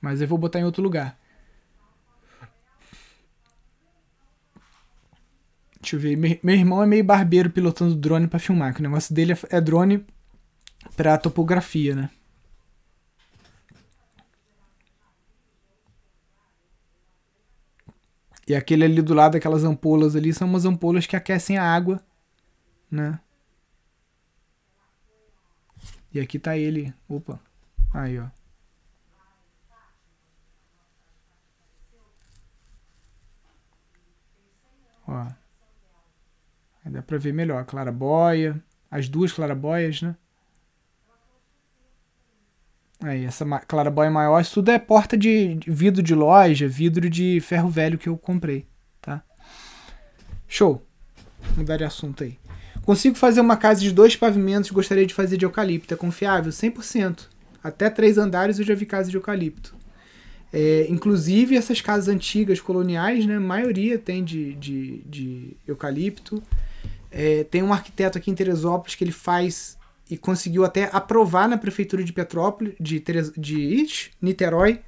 Mas eu vou botar em outro lugar. Deixa eu ver. Meu irmão é meio barbeiro pilotando drone para filmar, que o negócio dele é, é drone pra topografia, né? E aquele ali do lado, aquelas ampolas ali, são umas ampolas que aquecem a água, né? E aqui tá ele. Opa. Aí, ó. Ó. Aí dá pra ver melhor. Clarabóia. As duas clarabóias, né? Aí, essa clarabóia maior, isso tudo é porta de vidro de loja, vidro de ferro velho que eu comprei, tá? Show. Mudar de assunto aí. Consigo fazer uma casa de dois pavimentos, gostaria de fazer de eucalipto. É confiável? 100%. Até três andares eu já vi casa de eucalipto. É, inclusive essas casas antigas coloniais, né, a maioria tem de, de, de eucalipto. É, tem um arquiteto aqui em Teresópolis que ele faz e conseguiu até aprovar na prefeitura de Petrópolis, de, Teres, de Ixi, Niterói.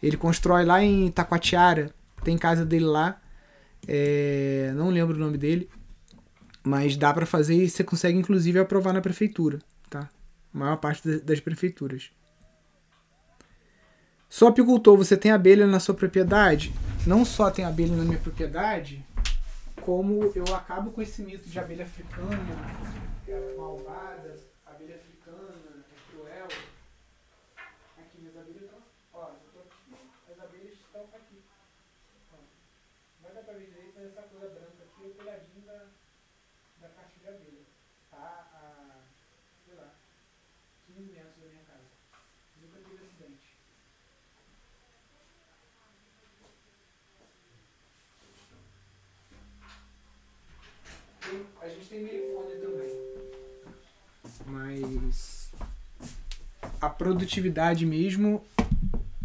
Ele constrói lá em Taquatiara, tem casa dele lá. É, não lembro o nome dele. Mas dá para fazer e você consegue inclusive aprovar na prefeitura, tá? A maior parte das prefeituras. Sou apicultor, você tem abelha na sua propriedade? Não só tem abelha na minha propriedade, como eu acabo com esse mito de abelha africana, é malvada, abelha africana, é cruel. Aqui minhas abelhas estão. Ó, eu tô aqui, as abelhas estão aqui. Ó, não dá pra ver direito, mas essa coisa branca aqui é o telhadinho da, da caixa de abelha. Tá a, sei lá, 15 metros da minha casa. Nunca teve acidente. A gente tem melifone também. Mas a produtividade mesmo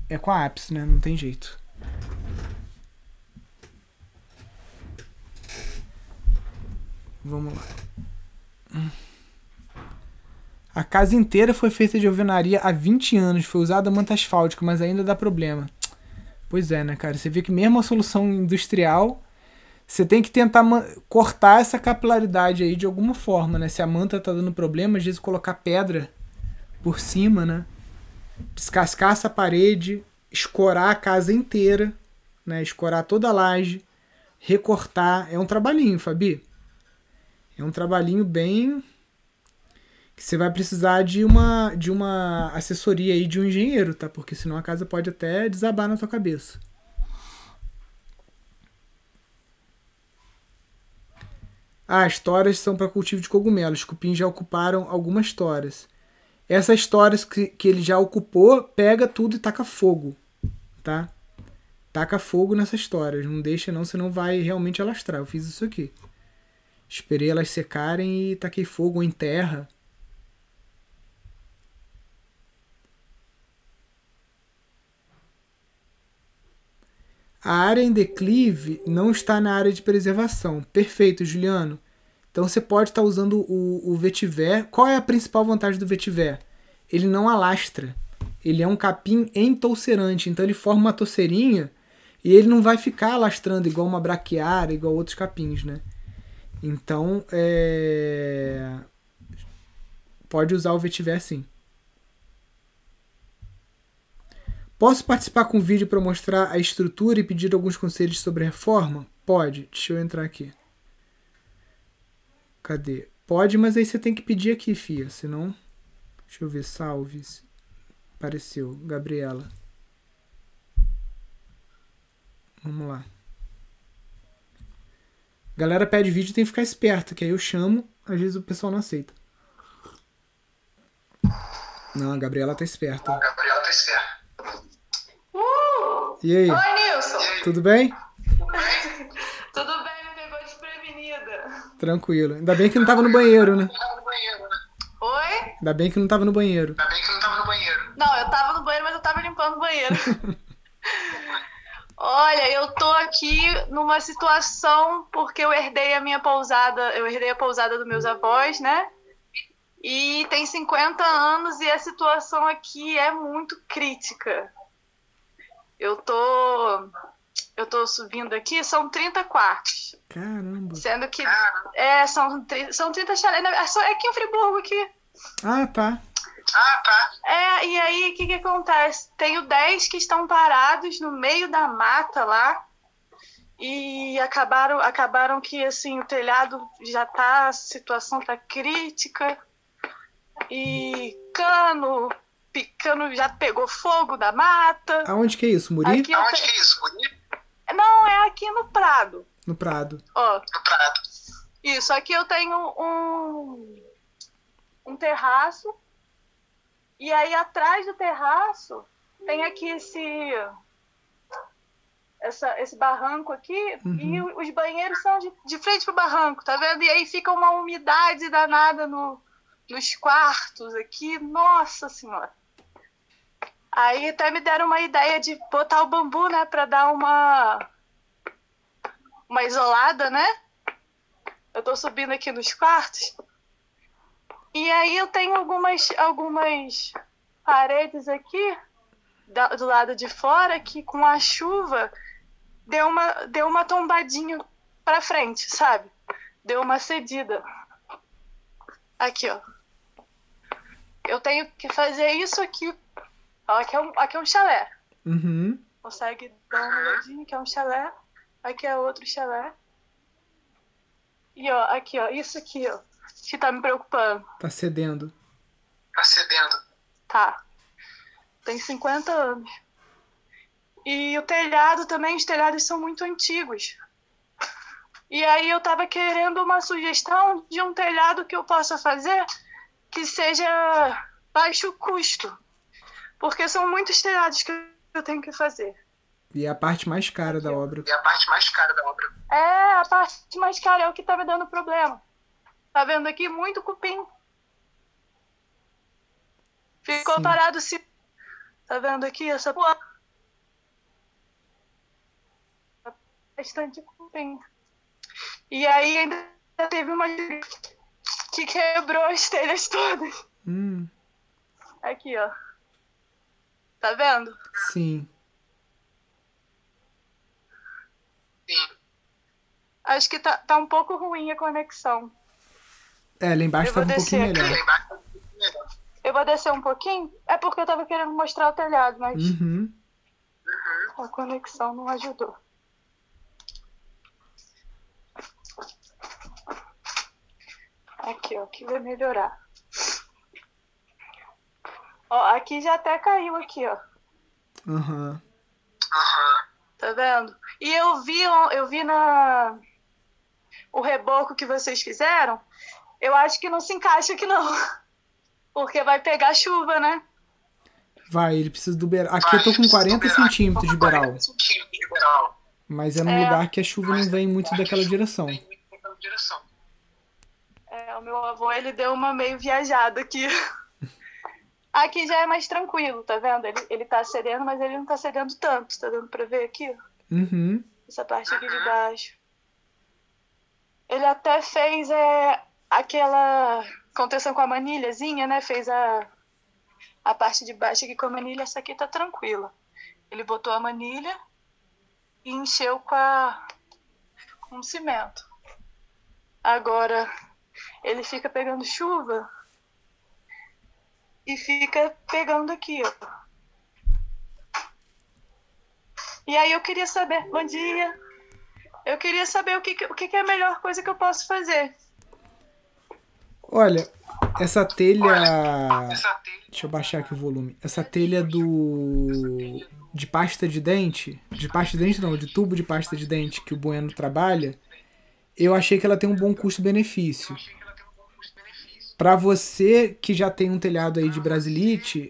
é com a Apps, né? Não tem jeito. Vamos lá. A casa inteira foi feita de alvenaria há 20 anos. Foi usada manta asfáltica, mas ainda dá problema. Pois é, né, cara? Você vê que mesmo a solução industrial, você tem que tentar cortar essa capilaridade aí de alguma forma, né? Se a manta tá dando problema, às vezes colocar pedra por cima, né? Descascar essa parede, escorar a casa inteira, né? Escorar toda a laje, recortar. É um trabalhinho, Fabi. É um trabalhinho bem que você vai precisar de uma de uma assessoria aí de um engenheiro, tá? Porque senão a casa pode até desabar na tua cabeça. Ah, histórias são para cultivo de cogumelos. Os cupins já ocuparam algumas histórias. Essas histórias que, que ele já ocupou, pega tudo e taca fogo, tá? Taca fogo nessas histórias. Não deixa não, senão vai realmente alastrar. Eu fiz isso aqui. Esperei elas secarem e taquei fogo em terra. A área em declive não está na área de preservação. Perfeito, Juliano. Então você pode estar usando o, o vetiver. Qual é a principal vantagem do vetiver? Ele não alastra. Ele é um capim entoucerante. Então ele forma uma touceirinha e ele não vai ficar alastrando igual uma braquiária, igual outros capins, né? Então, é... pode usar o vetiver sim. Posso participar com vídeo para mostrar a estrutura e pedir alguns conselhos sobre reforma? Pode. Deixa eu entrar aqui. Cadê? Pode, mas aí você tem que pedir aqui, fia. Senão. Deixa eu ver. Salve. Apareceu. Gabriela. Vamos lá. Galera pede vídeo tem que ficar esperto, que aí eu chamo, às vezes o pessoal não aceita. Não, a Gabriela tá esperta. Gabriela tá esperta. Uh! E aí, Oi, Nilson. tudo bem? (laughs) Tudo bem? Me pegou desprevenida. Tranquilo. Ainda bem que não tava no banheiro, né? Tava no banheiro, né? Oi? Ainda bem que não tava no banheiro. Ainda bem que não tava no banheiro. Não, eu tava no banheiro, mas eu tava limpando o banheiro. (laughs) Olha, eu tô aqui numa situação porque eu herdei a minha pousada, eu herdei a pousada dos meus avós, né? E tem 50 anos e a situação aqui é muito crítica. Eu tô eu tô subindo aqui, são 30 quartos, Caramba. sendo que é, são, são 30 chalés, é só- é aqui em Friburgo aqui. Ah, tá. Ah, tá. É, e aí o que, que acontece? Tenho 10 que estão parados no meio da mata lá. E acabaram, acabaram que assim, o telhado já tá, a situação tá crítica. E cano, picano já pegou fogo da mata. Aonde que é isso? Muri? Aqui eu Aonde te- que é isso? Bonito? Não, é aqui no Prado. No Prado. Ó, No Prado. Isso, aqui eu tenho um, um terraço. E aí atrás do terraço tem aqui esse essa, esse barranco aqui Uhum. e os banheiros são de, de frente pro barranco, tá vendo? E aí fica uma umidade danada no, nos quartos aqui, nossa senhora. Aí até me deram uma ideia de botar o bambu, né, pra dar uma uma isolada, né? Eu tô subindo aqui nos quartos. E aí eu tenho algumas, algumas paredes aqui da- do lado de fora que com a chuva deu uma, deu uma tombadinha pra frente, sabe? deu uma cedida. Aqui, ó. Eu tenho que fazer isso aqui. Ó, aqui é um, aqui é um chalé. Uhum. Consegue dar uma olhadinha? Aqui é um chalé. Aqui é outro chalé. E ó, aqui, ó. Isso aqui, ó. Que tá me preocupando. Tá cedendo. Tá cedendo. Tá. Tem 50 anos. E o telhado também, os telhados são muito antigos. E aí eu tava querendo uma sugestão de um telhado que eu possa fazer que seja baixo custo. Porque são muitos telhados que eu tenho que fazer. E é a parte mais cara da obra. E a parte mais cara da obra. É, a parte mais cara é o que tá me dando problema. Tá vendo aqui? Muito cupim. Ficou Sim. parado se. Tá vendo aqui essa porra? Bastante cupim. E aí ainda teve uma que quebrou as telhas todas. Hum, Aqui, ó. Tá vendo? sim. Sim. Acho que tá, tá um pouco ruim a conexão. É, lá embaixo tava um pouquinho aqui. melhor. Eu vou descer um pouquinho? É porque eu tava querendo mostrar o telhado, mas Uhum. a conexão não ajudou. Aqui, ó, aqui vai melhorar. Ó, aqui já até caiu aqui, ó. Aham. Aham. Tá vendo? E eu vi, eu vi na o reboco que vocês fizeram. Eu acho que não se encaixa aqui não. Porque vai pegar chuva, né? Vai, ele precisa do beral. Aqui eu tô com 40 centímetros de beral. 40 centímetros de beral. Mas é num É. lugar que a chuva não vem muito daquela direção. É, o meu avô, ele deu uma meio viajada aqui. (laughs) Aqui já é mais tranquilo, tá vendo? Ele, ele tá cedendo, mas ele não tá cedendo tanto. Tá dando pra ver aqui? Uhum. Essa parte aqui de baixo. Ele até fez é, aquela contenção com a manilhazinha, né? Fez a, a parte de baixo aqui com a manilha. Essa aqui tá tranquila. Ele botou a manilha e encheu com, a, com cimento. Agora, ele fica pegando chuva e fica pegando aqui, ó. E aí eu queria saber, bom dia. Eu queria saber o que, o que é a melhor coisa que eu posso fazer. Olha, essa telha. Deixa eu baixar aqui o volume. Essa telha do. de pasta de dente. De pasta de dente não, de tubo de pasta de dente que o Bueno trabalha. Eu achei que ela tem um bom custo-benefício. Pra você que já tem um telhado aí de brasilite,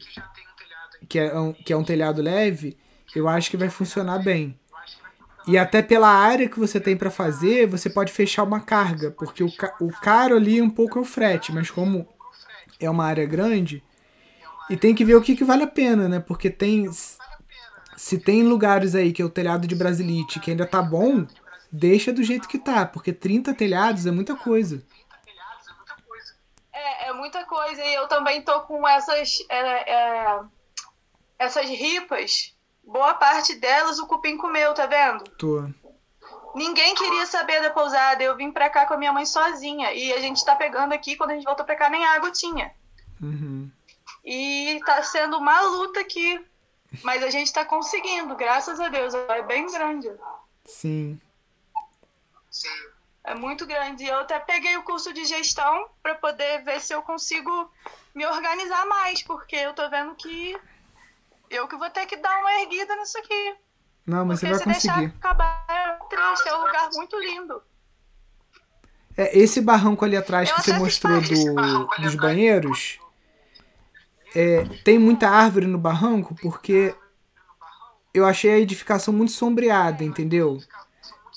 que é um, que é um telhado leve, eu acho que vai funcionar bem. Eu acho que vai funcionar. E até pela área que você tem pra fazer, você pode fechar uma carga, porque o, ca- o caro ali um pouco é o frete, mas como é uma área grande, e tem que ver o que, que vale a pena, né? Porque tem se tem lugares aí que é o telhado de brasilite que ainda tá bom, deixa do jeito que tá, porque 30 telhados é muita coisa. 30 telhados é muita coisa. É, é muita coisa. E eu também tô com essas. é, é, essas ripas. Boa parte delas o cupim comeu, tá vendo? Tô. Ninguém queria saber da pousada. Eu vim pra cá com a minha mãe sozinha. E a gente tá pegando aqui, quando a gente voltou pra cá, nem água tinha. Uhum. E tá sendo uma luta aqui. Mas a gente tá conseguindo, graças a Deus. É bem grande. Sim. Sim. É muito grande. Eu até peguei o curso de gestão para poder ver se eu consigo me organizar mais, porque eu tô vendo que eu que vou ter que dar uma erguida nisso aqui. Não, mas você porque vai se deixar conseguir. acabar é triste, é um lugar muito lindo. É, esse barranco ali atrás Eu que você mostrou do, dos banheiros, é, tem muita árvore no barranco porque eu achei a edificação muito sombreada, entendeu?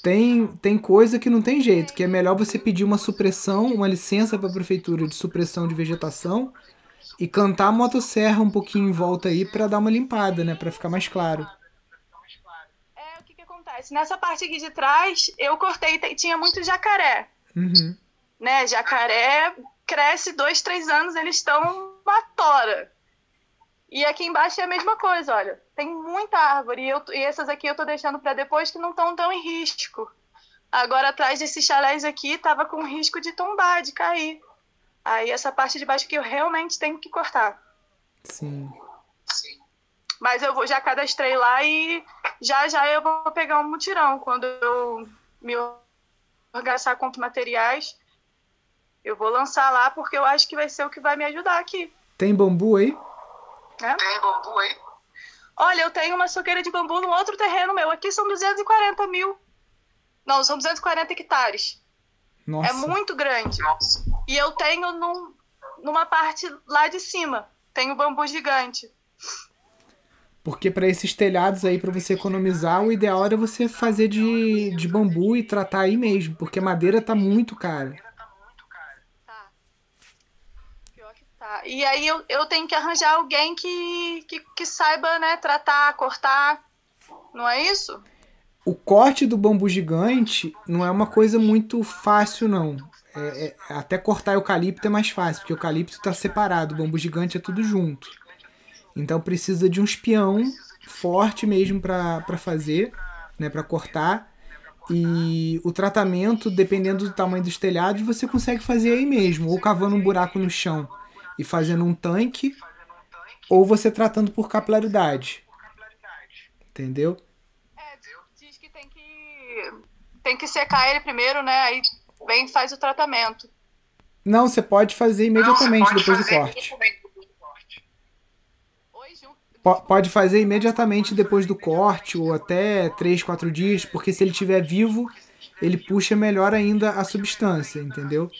Tem, tem coisa que não tem jeito, que é melhor você pedir uma supressão, uma licença para a prefeitura de supressão de vegetação e cantar a motosserra um pouquinho em volta aí para dar uma limpada, né, para ficar mais claro. É, o que que acontece? Nessa parte aqui de trás, eu cortei, tinha muito jacaré, Uhum. né? Jacaré cresce dois, três anos, eles estão uma tora. E aqui embaixo é a mesma coisa, olha. Tem muita árvore. E, eu, e essas aqui eu tô deixando para depois que não estão tão em risco. Agora, atrás desses chalés aqui, tava com risco de tombar, de cair. Aí, essa parte de baixo que eu realmente tenho que cortar. Sim. Sim. Mas eu vou, já cadastrei lá e já já eu vou pegar um mutirão. Quando eu me organizar com os materiais, eu vou lançar lá porque eu acho que vai ser o que vai me ajudar aqui. Tem bambu aí? Né? Tem bambu aí? Olha, eu tenho uma soqueira de bambu no outro terreno meu. Aqui são 240 mil. Não, são 240 hectares. Nossa. É muito grande. Nossa. E eu tenho num- numa parte lá de cima. Tenho bambu gigante. Porque para esses telhados aí, para você economizar, o ideal era você fazer de, de bambu e tratar aí mesmo, porque a madeira tá muito cara. Tá. Tá. Pior que tá. E aí eu, eu tenho que arranjar alguém que, que, que saiba, né, tratar, cortar. Não é isso? O corte do bambu gigante não é uma coisa muito fácil, não. É- é- até cortar eucalipto é mais fácil, porque eucalipto tá separado, o bambu gigante é tudo junto. Então precisa de um espião forte mesmo para fazer, né, para cortar. E o tratamento, dependendo do tamanho dos telhados, você consegue fazer aí mesmo, ou cavando um buraco no chão e fazendo um tanque, ou você tratando por capilaridade, entendeu? É, tem que secar ele primeiro, né? Aí vem e faz o tratamento. Não, você pode fazer imediatamente Não, pode depois do fazer do corte. Pode fazer imediatamente depois do corte, ou até 3, 4 dias, porque se ele estiver vivo, ele puxa melhor ainda a substância, entendeu?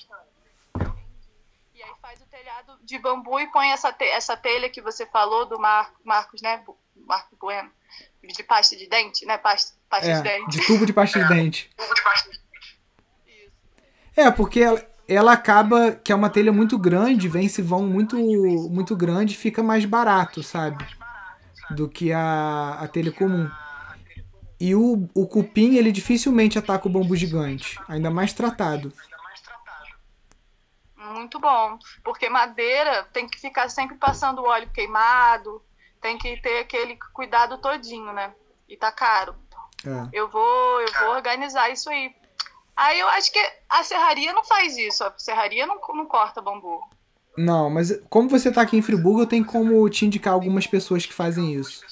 E aí faz o telhado de bambu e põe essa, te- essa telha que você falou do Mar Marcos, né? Marco Bueno. De pasta de dente, né? Pasta, pasta de É, dente. de tubo de pasta de dente. (laughs) Tubo de pasta de Isso. É, porque ela, ela acaba que é uma telha muito grande, vem esse vão muito muito grande, fica mais barato, sabe? Do que a, a telha comum. E o, o cupim, ele dificilmente ataca o bambu gigante, ainda mais tratado. ainda mais tratado. Muito bom. Porque madeira tem que ficar sempre passando óleo queimado, tem que ter aquele cuidado todinho, né? E tá caro. É. Eu vou, eu vou organizar isso aí. Aí eu acho que a serraria não faz isso. A serraria não, não corta bambu. Não, mas como você tá aqui em Friburgo, eu tenho como te indicar algumas pessoas que fazem isso.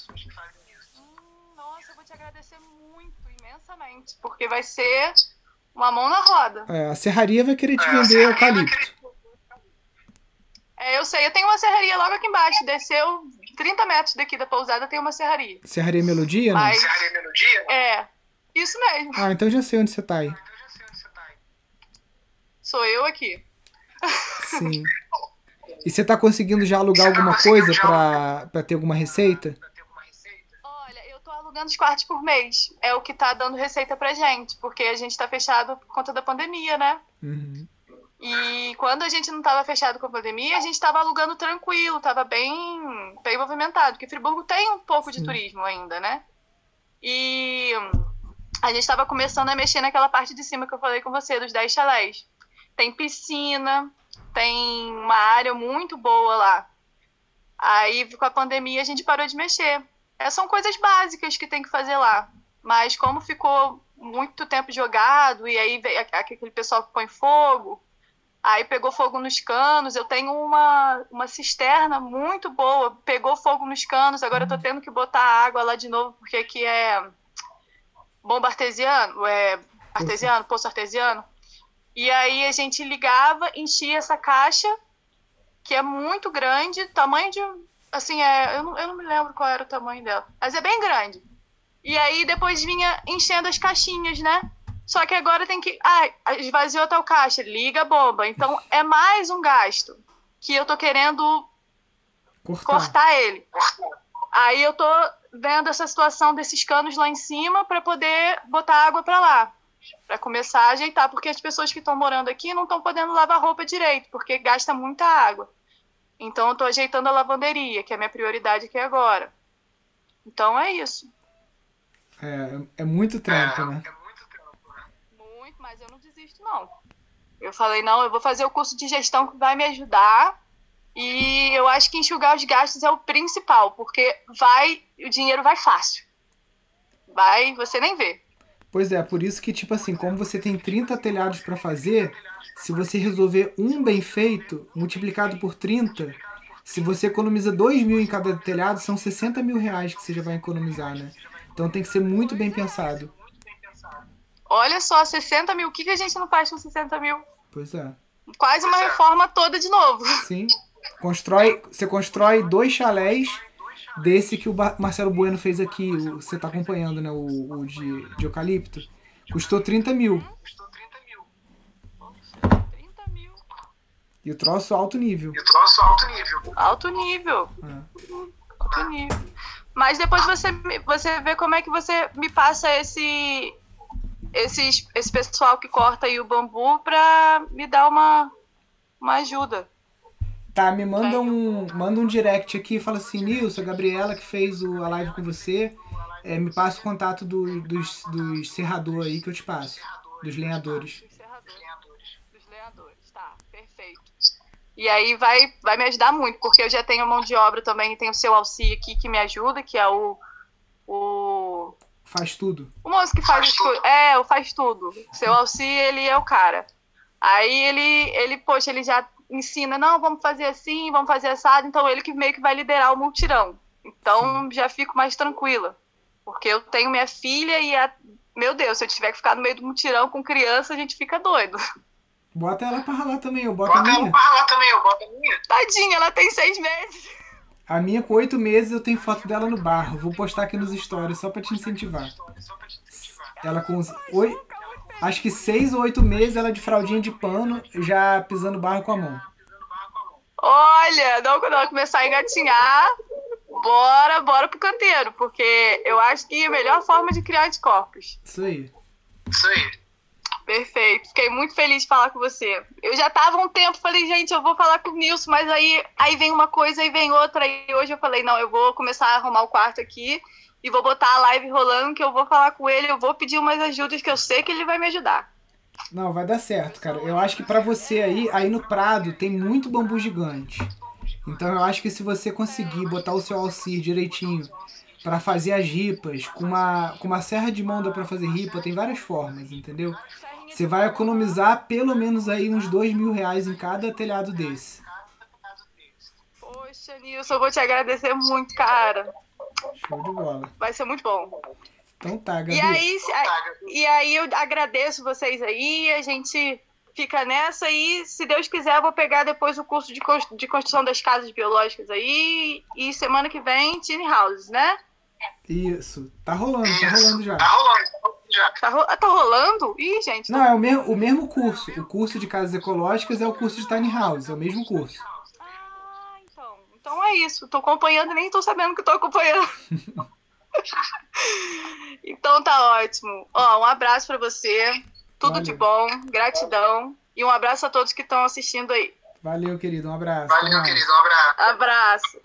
Hum, nossa, eu vou te agradecer muito, imensamente. Porque vai ser uma mão na roda. É, a serraria vai querer te vender eucalipto. É, eu sei, eu tenho uma serraria logo aqui embaixo. Desceu 30 metros daqui da pousada, tem uma serraria. Serraria Melodia, né? Mas- Serraria Melodia? É, isso mesmo. Ah, então eu já sei onde você tá aí. Então eu já sei onde você tá aí. Sou eu aqui. Sim. E você tá conseguindo já alugar tá alguma conseguindo coisa pra ter alguma receita? Olha, eu tô alugando os quartos por mês. É o que tá dando receita pra gente. Porque a gente tá fechado por conta da pandemia, né? Uhum. E quando a gente não estava fechado com a pandemia, a gente estava alugando tranquilo, estava bem, bem movimentado, porque Friburgo tem um pouco de Sim. turismo ainda, né? E a gente estava começando a mexer naquela parte de cima que eu falei com você, dos 10 chalés. Tem piscina, tem uma área muito boa lá. Aí, com a pandemia, a gente parou de mexer. É, são coisas básicas que tem que fazer lá. Mas como ficou muito tempo jogado, e aí aquele pessoal que põe fogo, Aí pegou fogo nos canos. Eu tenho uma, uma cisterna muito boa. Pegou fogo nos canos. Agora eu tô tendo que botar água lá de novo, porque aqui é bomba artesiano, é artesiano, poço artesiano. E aí a gente ligava, enchia essa caixa, que é muito grande, tamanho de. Assim, é, eu, não, eu não me lembro qual era o tamanho dela, mas é bem grande. E aí depois vinha enchendo as caixinhas, né? Só que agora tem que. Ah, esvaziou tal caixa, liga a bomba. Então é mais um gasto que eu tô querendo Cortar. cortar ele. Aí eu tô vendo essa situação desses canos lá em cima para poder botar água para lá. Para começar a ajeitar, porque as pessoas que estão morando aqui não estão podendo lavar roupa direito, porque gasta muita água. Então eu tô ajeitando a lavanderia, que é a minha prioridade aqui agora. Então é isso. É, é muito trampo, é, né? é muito trampo, né? Muito, mas eu não desisto, não. Eu falei, não, eu vou fazer o curso de gestão que vai me ajudar. E eu acho que enxugar os gastos é o principal, porque vai, o dinheiro vai fácil. Vai, você nem vê. Pois é, por isso que, tipo assim, como você tem 30 telhados pra fazer, se você resolver um bem feito, multiplicado por 30, se você economiza 2 mil em cada telhado, são 60 mil reais que você já vai economizar, né? Então tem que ser muito bem pensado. Olha só, 60 mil. O que, que a gente não faz com 60 mil? Pois é. Quase uma reforma toda de novo. Sim. Constrói, você constrói dois chalés desse que o Marcelo Bueno fez aqui. o- Você tá acompanhando, né? O, o de, de eucalipto. Custou 30 mil. Custou 30 mil. 30 mil. E o troço alto nível. E o troço alto nível. Alto nível. É. Alto nível. Mas depois você, você vê como é que você me passa esse, esses, esse pessoal que corta aí o bambu pra me dar uma, uma ajuda. Tá, me manda um, manda um direct aqui e fala assim, Nilson, a Gabriela que fez o, a live com você, é, me passa o contato do, dos, dos serrador aí que eu te passo. Dos lenhadores. Dos lenhadores, tá, perfeito. E aí vai, vai me ajudar muito, porque eu já tenho mão de obra também, tem o seu Alci aqui que me ajuda, que é o. O, Faz tudo. o moço que faz, Faz coisas. É, o faz tudo. Seu Alci, ele é o cara. Aí ele, ele, poxa, ele já ensina, não, vamos fazer assim, vamos fazer assado, então ele que meio que vai liderar o multirão. Então já fico mais tranquila. Porque eu tenho minha filha e a. Meu Deus, se eu tiver que ficar no meio do mutirão com criança, a gente fica doido. Bota ela pra ralar também, eu boto a Bota ela minha. pra ralar também, eu boto a minha. Tadinha, ela tem seis meses. A minha com oito meses eu tenho foto dela no barro. Vou postar aqui nos stories só pra te incentivar. Só pra te incentivar. Ela com os oi, acho que seis ou oito meses, ela de fraldinha de pano, já pisando barro com a mão. Olha, não, quando ela começar a engatinhar, bora, bora pro canteiro. Porque eu acho que é a melhor forma de criar anticorpos. Isso aí. Isso aí. Perfeito. Fiquei muito feliz de falar com você. Eu já tava há um tempo, falei, gente, eu vou falar com o Nilson, mas aí, aí vem uma coisa, aí vem outra. E hoje eu falei, não, eu vou começar a arrumar o quarto aqui e vou botar a live rolando, que eu vou falar com ele, eu vou pedir umas ajudas que eu sei que ele vai me ajudar. Não, vai dar certo, cara. Eu acho que pra você aí, aí no Prado, tem muito bambu gigante. Então eu acho que se você conseguir botar o seu alcir direitinho pra fazer as ripas, com uma, com uma serra de mão dá pra fazer ripa, tem várias formas, entendeu? Você vai economizar pelo menos aí uns dois mil reais em cada telhado desse. Poxa, Nilson, eu vou te agradecer muito, cara. Show de bola. Vai ser muito bom. Então tá, Gabi. E aí, se- e aí eu agradeço vocês aí, a gente fica nessa e, se Deus quiser, eu vou pegar depois o curso de, de construção das casas biológicas aí e semana que vem, tiny houses, né? Isso. Tá rolando, tá rolando já. Tá rolando, tá rolando já. Tá, ro- tá rolando? Ih, gente, Não, é o mesmo, o mesmo curso. O curso de casas ecológicas é o curso de tiny house, é o mesmo curso. Então. É isso. Tô acompanhando e nem tô sabendo que tô acompanhando. (laughs) então tá ótimo. Ó, um abraço pra você. Tudo Valeu. de bom. Gratidão. E um abraço a todos que estão assistindo aí. Valeu, querido. Um abraço. Valeu, querido. Um abraço. Abraço.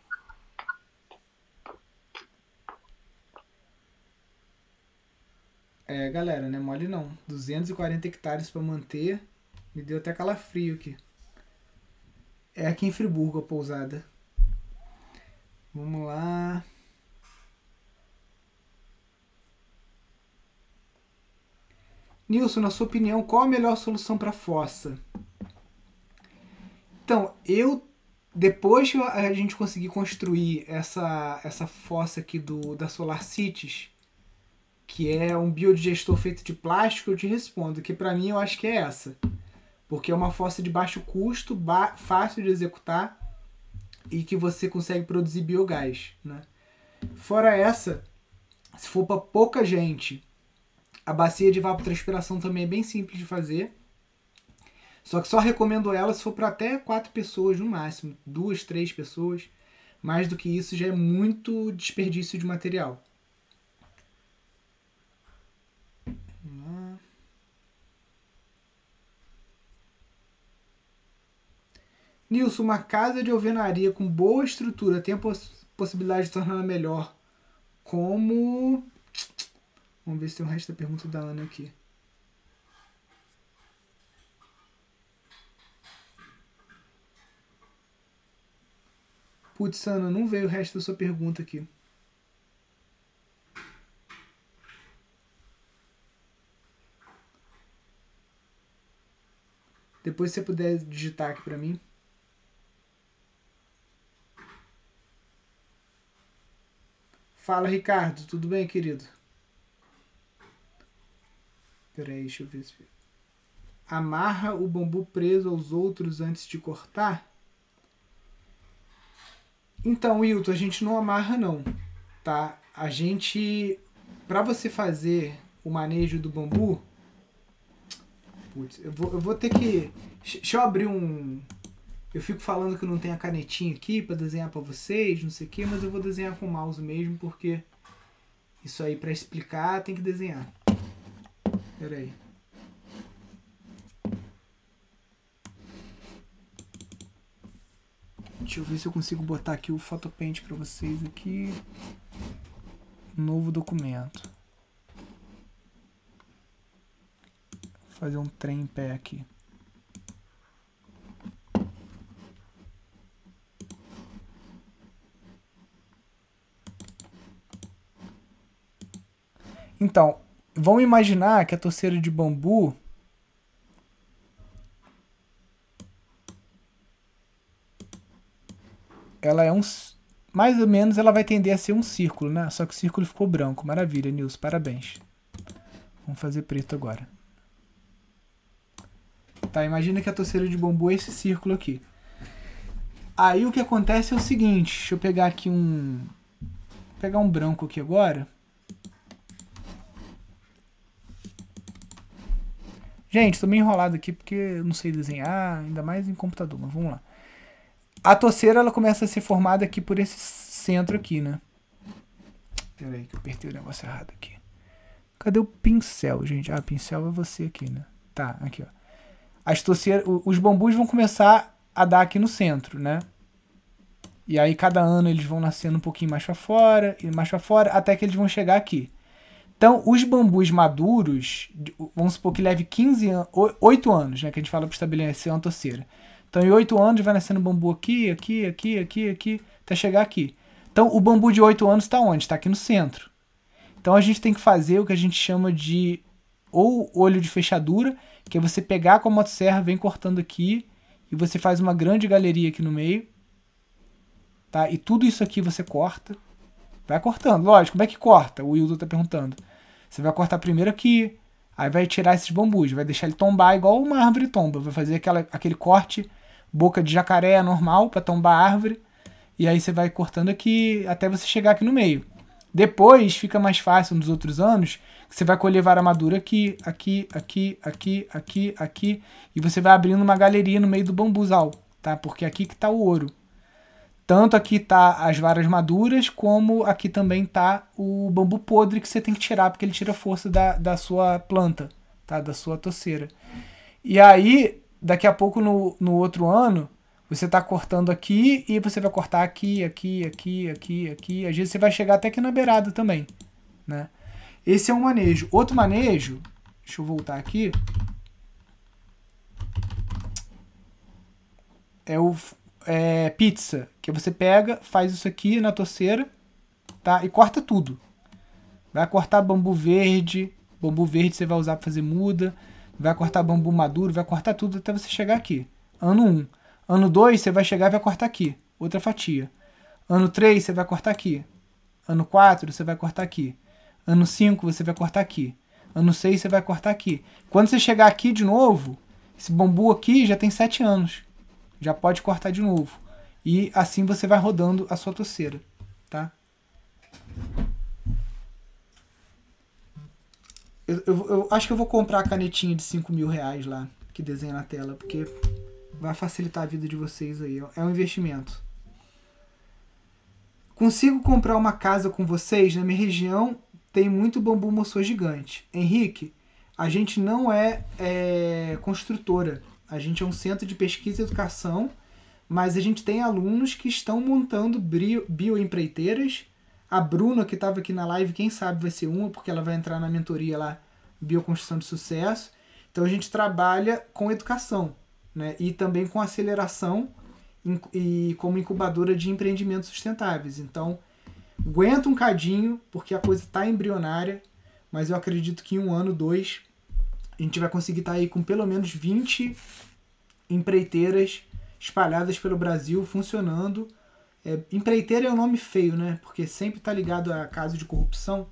É, galera, não é mole não. 240 hectares pra manter. Me deu até calafrio aqui. É aqui em Friburgo a pousada. Vamos lá. Nilson, na sua opinião, qual a melhor solução para fossa? Então, eu depois que a gente conseguir construir essa essa fossa aqui do da Solar Cities, que é um biodigestor feito de plástico, eu te respondo que para mim eu acho que é essa. Porque é uma fossa de baixo custo, ba- fácil de executar e que você consegue produzir biogás, né? Fora essa, se for para pouca gente, a bacia de evapotranspiração também é bem simples de fazer. Só que só recomendo ela se for para até quatro pessoas no máximo, duas, três pessoas. Mais do que isso já é muito desperdício de material. Nilson, uma casa de alvenaria com boa estrutura tem a poss possibilidade de torná-la melhor. Como. Vamos ver se tem o resto da pergunta da Ana aqui. Putz, Ana, não veio o resto da sua pergunta aqui. Depois, se você puder digitar aqui para mim. Fala, Ricardo. Tudo bem, querido? Peraí, deixa eu ver se. Amarra o bambu preso aos outros antes de cortar? Então, Wilton, a gente não amarra não, tá? A gente, para você fazer o manejo do bambu, putz, eu vou, eu vou ter que, deixa eu abrir um, eu fico falando que não tem a canetinha aqui para desenhar para vocês, não sei o que, mas eu vou desenhar com o mouse mesmo porque isso aí para explicar tem que desenhar. Pera aí. Deixa eu ver se eu consigo botar aqui o Photopaint para vocês aqui. Novo documento. Vou fazer um trem em pé aqui. Então, vamos imaginar que a torceira de bambu ela é um mais ou menos ela vai tender a ser um círculo, né? Só que o círculo ficou branco. Maravilha, Nilson, parabéns. Vamos fazer preto agora. Tá, imagina que a torceira de bambu é esse círculo aqui. Aí o que acontece é o seguinte, deixa eu pegar aqui um pegar um branco aqui agora. Gente, estou meio enrolado aqui porque eu não sei desenhar, ainda mais em computador, mas vamos lá. A torceira ela começa a ser formada aqui por esse centro aqui, né? Pera aí que eu apertei o negócio errado aqui. Cadê o pincel, gente? Ah, pincel é você aqui, né? Tá, aqui, ó. As torceiras, os bambus vão começar a dar aqui no centro, né? E aí cada ano eles vão nascendo um pouquinho mais para fora e mais para fora até que eles vão chegar aqui. Então, os bambus maduros, vamos supor que leve 15 anos, 8 anos, né, que a gente fala para estabelecer uma torceira. Então, em oito anos vai nascendo bambu aqui, aqui, aqui, aqui, aqui, até chegar aqui. Então, o bambu de oito anos está onde? Está aqui no centro. Então, a gente tem que fazer o que a gente chama de ou olho de fechadura, que é você pegar com a motosserra, vem cortando aqui, e você faz uma grande galeria aqui no meio. Tá? E tudo isso aqui você corta. Vai cortando, lógico. Como é que corta? O Wildo está perguntando. Você vai cortar primeiro aqui, aí vai tirar esses bambus, vai deixar ele tombar igual uma árvore tomba. Vai fazer aquela, aquele corte boca de jacaré normal para tombar a árvore. E aí você vai cortando aqui até você chegar aqui no meio. Depois fica mais fácil nos outros anos, você vai colher vara madura aqui, aqui, aqui, aqui, aqui, aqui, e você vai abrindo uma galeria no meio do bambuzal, tá? Porque aqui que tá o ouro. Tanto aqui tá as varas maduras, como aqui também tá o bambu podre que você tem que tirar, porque ele tira força da, da sua planta, tá? Da sua toceira. E aí, daqui a pouco no, no outro ano, você está cortando aqui e você vai cortar aqui, aqui, aqui, aqui, aqui. Às vezes você vai chegar até aqui na beirada também, né? Esse é um manejo. Outro manejo, deixa eu voltar aqui, é o é, pizza, que você pega, faz isso aqui na torceira, tá? E corta tudo. Vai cortar bambu verde, bambu verde você vai usar para fazer muda, vai cortar bambu maduro, vai cortar tudo até você chegar aqui. Ano 1. Ano 2, você vai chegar e vai cortar aqui, outra fatia. Ano 3, você vai cortar aqui. Ano 4, você vai cortar aqui. Ano 5, você vai cortar aqui. Ano 6, você vai cortar aqui. Quando você chegar aqui de novo, esse bambu aqui já tem 7 anos. Já pode cortar de novo. E assim você vai rodando a sua toceira, tá? Eu, eu, eu, acho que eu vou comprar a canetinha de 5 mil reais lá, que desenha na tela, porque vai facilitar a vida de vocês aí. É um investimento. Consigo comprar uma casa com vocês? Na minha região tem muito bambu moçô gigante. Henrique, a gente não é, é construtora. A gente é um centro de pesquisa e educação, mas a gente tem alunos que estão montando bioempreiteiras a Bruna, que estava aqui na live, quem sabe vai ser uma, porque ela vai entrar na mentoria lá, Bioconstrução de Sucesso. Então a gente trabalha com educação, né? E também com aceleração e como incubadora de empreendimentos sustentáveis. Então, aguenta um cadinho, porque a coisa está embrionária, mas eu acredito que em um ano, dois, a gente vai conseguir estar tá aí com pelo menos 20 empreiteiras espalhadas pelo Brasil funcionando. É, empreiteira é um nome feio, né? Porque sempre está ligado a caso de corrupção.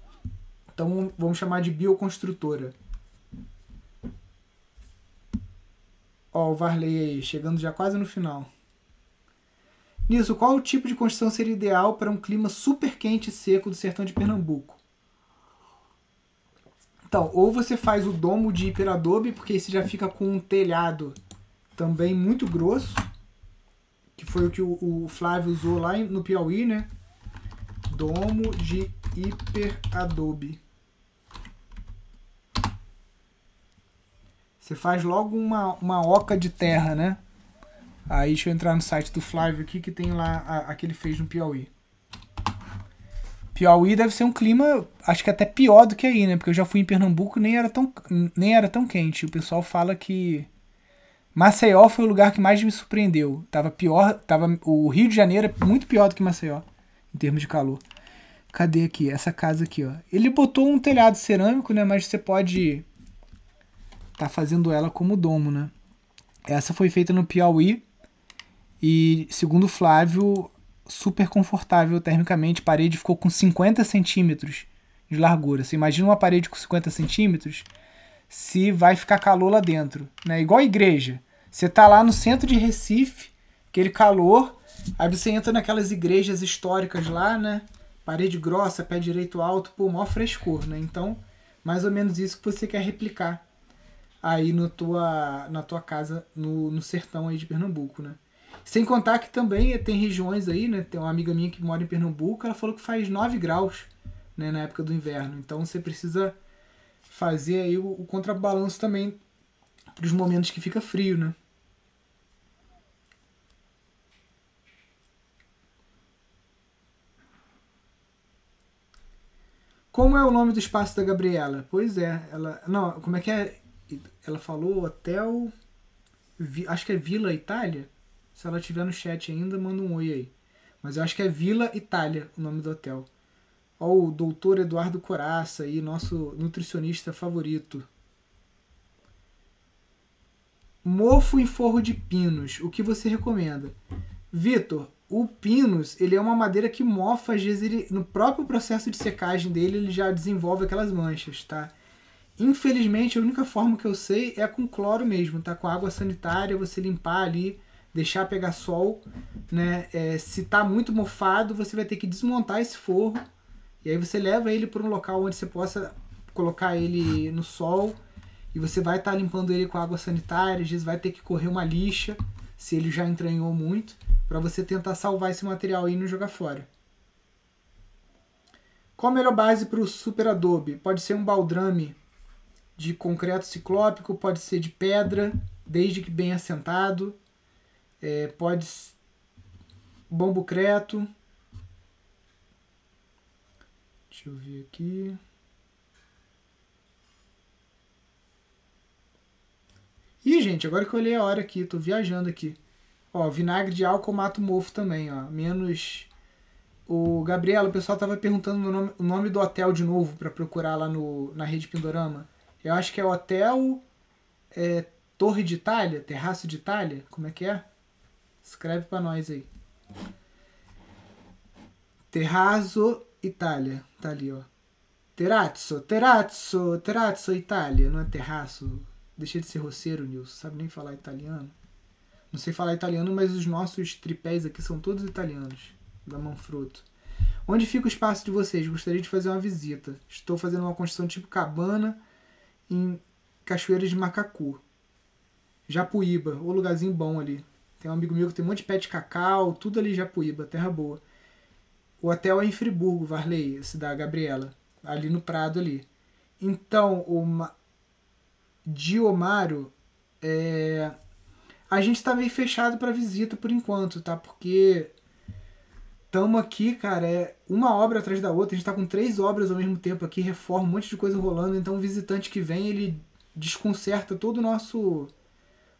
Então vamos chamar de bioconstrutora. Ó, o Varley aí, chegando já quase no final. Nisso, qual o tipo de construção seria ideal para um clima super quente e seco do sertão de Pernambuco? Então, ou você faz o domo de hiperadobe, porque esse já fica com um telhado também muito grosso, que foi o que o, o Flávio usou lá no Piauí, né? Domo de hiperadobe. Você faz logo uma, uma oca de terra, né? Aí deixa eu entrar no site do Flávio aqui que tem lá a, a que ele fez no Piauí. Piauí deve ser um clima, acho que até pior do que aí, né? Porque eu já fui em Pernambuco e nem era tão, nem era tão quente. O pessoal fala que Maceió foi o lugar que mais me surpreendeu. Tava pior, tava o Rio de Janeiro é muito pior do que Maceió em termos de calor. Cadê aqui? Essa casa aqui, ó. Ele botou um telhado cerâmico, né? Mas você pode tá fazendo ela como domo, né? Essa foi feita no Piauí e, segundo Flávio, super confortável termicamente. A parede ficou com 50 centímetros de largura. Você imagina uma parede com 50 centímetros, se vai ficar calor lá dentro. Né? Igual a igreja. Você tá lá no centro de Recife, aquele calor, aí você entra naquelas igrejas históricas lá, né? Parede grossa, pé direito alto, pô, maior frescor, né? Então, mais ou menos isso que você quer replicar aí no tua, na tua casa no, no sertão aí de Pernambuco, né? Sem contar que também tem regiões aí, né? Tem uma amiga minha que mora em Pernambuco, ela falou que faz 9 graus né, na época do inverno. Então você precisa fazer aí o, o contrabalanço também para os momentos que fica frio, né? Como é o nome do espaço da Gabriela? Pois é, ela. Não, como é que é? Ela falou hotel. Acho que é Vila Itália. Se ela tiver no chat ainda, manda um oi aí. Mas eu acho que é Vila Itália o nome do hotel. Ó, o doutor Eduardo Coraça aí, nosso nutricionista favorito. Mofo em forro de pinos, o que você recomenda? Vitor, o pinus, ele é uma madeira que mofa, às vezes ele, no próprio processo de secagem dele, ele já desenvolve aquelas manchas, tá? Infelizmente, a única forma que eu sei é com cloro mesmo, tá? Com água sanitária, você limpar ali deixar pegar sol, né? É, se tá muito mofado, você vai ter que desmontar esse forro e aí você leva ele para um local onde você possa colocar ele no sol e você vai estar tá limpando ele com água sanitária, às vezes vai ter que correr uma lixa se ele já entranhou muito, para você tentar salvar esse material e não jogar fora. Qual a melhor base para o super adobe? Pode ser um baldrame de concreto ciclópico, pode ser de pedra, desde que bem assentado. É, pode. Bombo creto. Deixa eu ver aqui. Ih, gente, agora que eu olhei a hora aqui, tô viajando aqui. Ó, vinagre de álcool mata o mofo também, ó. Menos. O Gabriela, o pessoal tava perguntando o nome, o nome do hotel de novo para procurar lá no, na rede Pindorama. Eu acho que é Hotel é, Torre de Itália, Terraço de Itália, como é que é? Escreve para nós aí. Terrazzo, Itália. Tá ali, ó. Terrazzo, Terrazzo, Terrazzo, Itália. Não é terraço. Deixei de ser roceiro, Nilson. Sabe nem falar italiano. Não sei falar italiano, mas os nossos tripés aqui são todos italianos. Da Manfrotto. Onde fica o espaço de vocês? Gostaria de fazer uma visita. Estou fazendo uma construção tipo cabana em Cachoeiras de Macacu. Japuíba, o lugarzinho bom ali. Tem um amigo meu que tem um monte de pé de cacau, tudo ali Japuíba, terra boa. O hotel é em Friburgo, Varley, esse da Gabriela, ali no Prado ali. Então, o Ma... Diomaro, é... a gente tá meio fechado para visita por enquanto, tá? Porque estamos aqui, cara, é uma obra atrás da outra. A gente tá com três obras ao mesmo tempo aqui, reforma, um monte de coisa rolando. Então, o visitante que vem, ele desconcerta todo o nosso,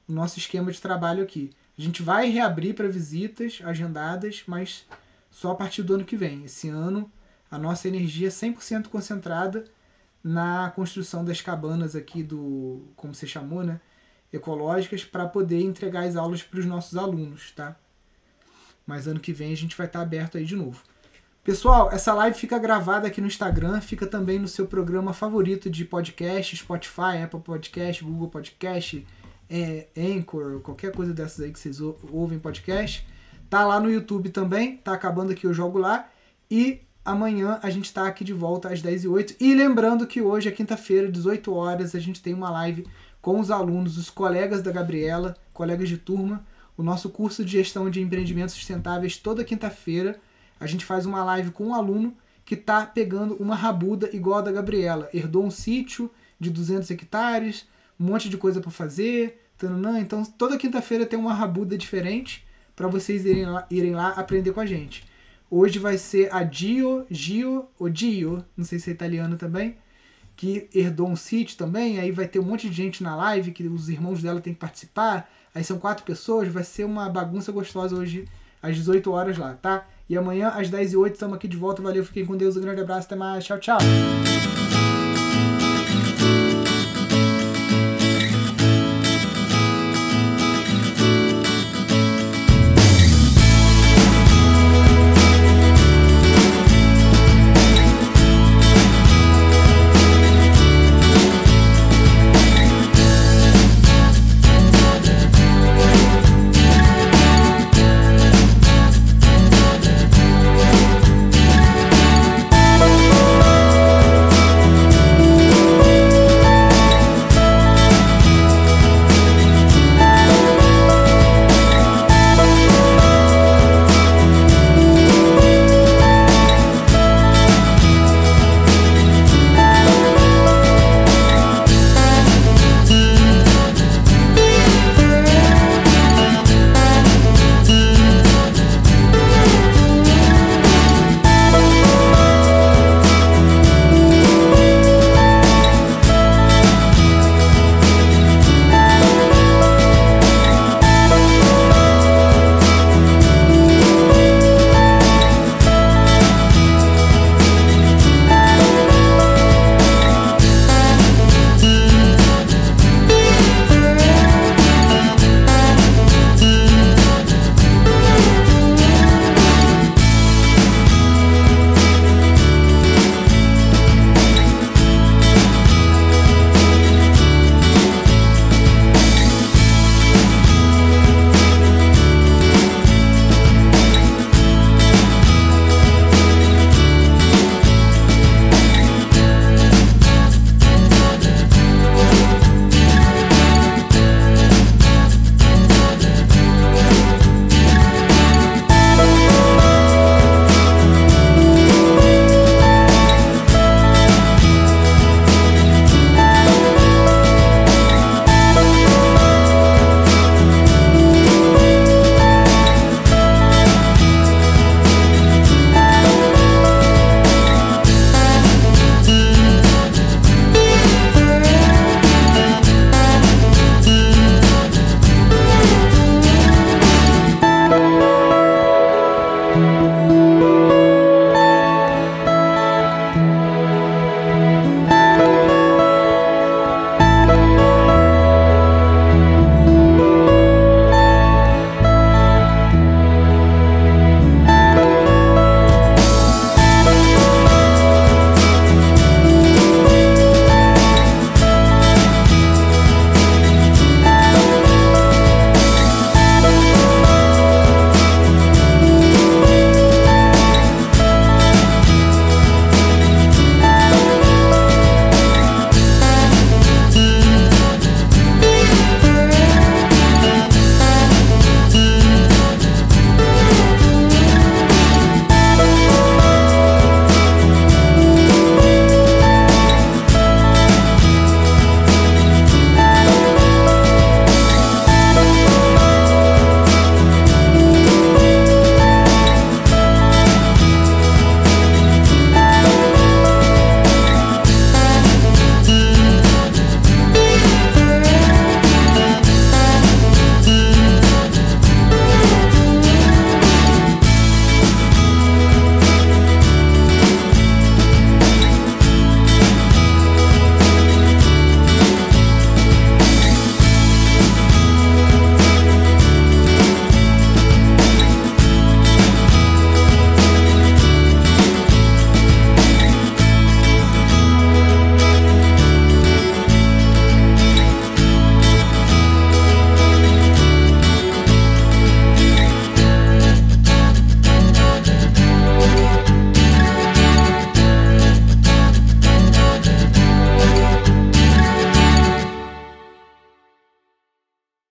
o nosso esquema de trabalho aqui. A gente vai reabrir para visitas agendadas, mas só a partir do ano que vem. Esse ano, a nossa energia é 100% concentrada na construção das cabanas aqui do, como você chamou, né? ecológicas para poder entregar as aulas para os nossos alunos, tá? Mas ano que vem a gente vai estar aberto aí de novo. Pessoal, essa live fica gravada aqui no Instagram, fica também no seu programa favorito de podcast, Spotify, Apple Podcast, Google Podcast, é, Anchor, qualquer coisa dessas aí que vocês ou- ouvem podcast. Tá lá no YouTube também, tá acabando aqui o jogo lá. E amanhã a gente tá aqui de volta às 10h08. E lembrando que hoje é quinta-feira, 18 horas, a gente tem uma live com os alunos, os colegas da Gabriela, colegas de turma, o nosso curso de gestão de empreendimentos sustentáveis toda quinta-feira. A gente faz uma live com um aluno que tá pegando uma rabuda igual a da Gabriela. Herdou um sítio de 200 hectares, um monte de coisa para fazer, tananã. então toda quinta-feira tem uma rabuda diferente para vocês irem lá, irem lá aprender com a gente. Hoje vai ser a Gio, Gio, ou Gio, não sei se é italiano também, que herdou um sítio também, aí vai ter um monte de gente na live, que os irmãos dela têm que participar, aí são quatro pessoas, vai ser uma bagunça gostosa hoje às 18 horas lá, tá? E amanhã às 10h08 estamos aqui de volta, valeu, fiquem com Deus, um grande abraço, até mais, tchau, tchau!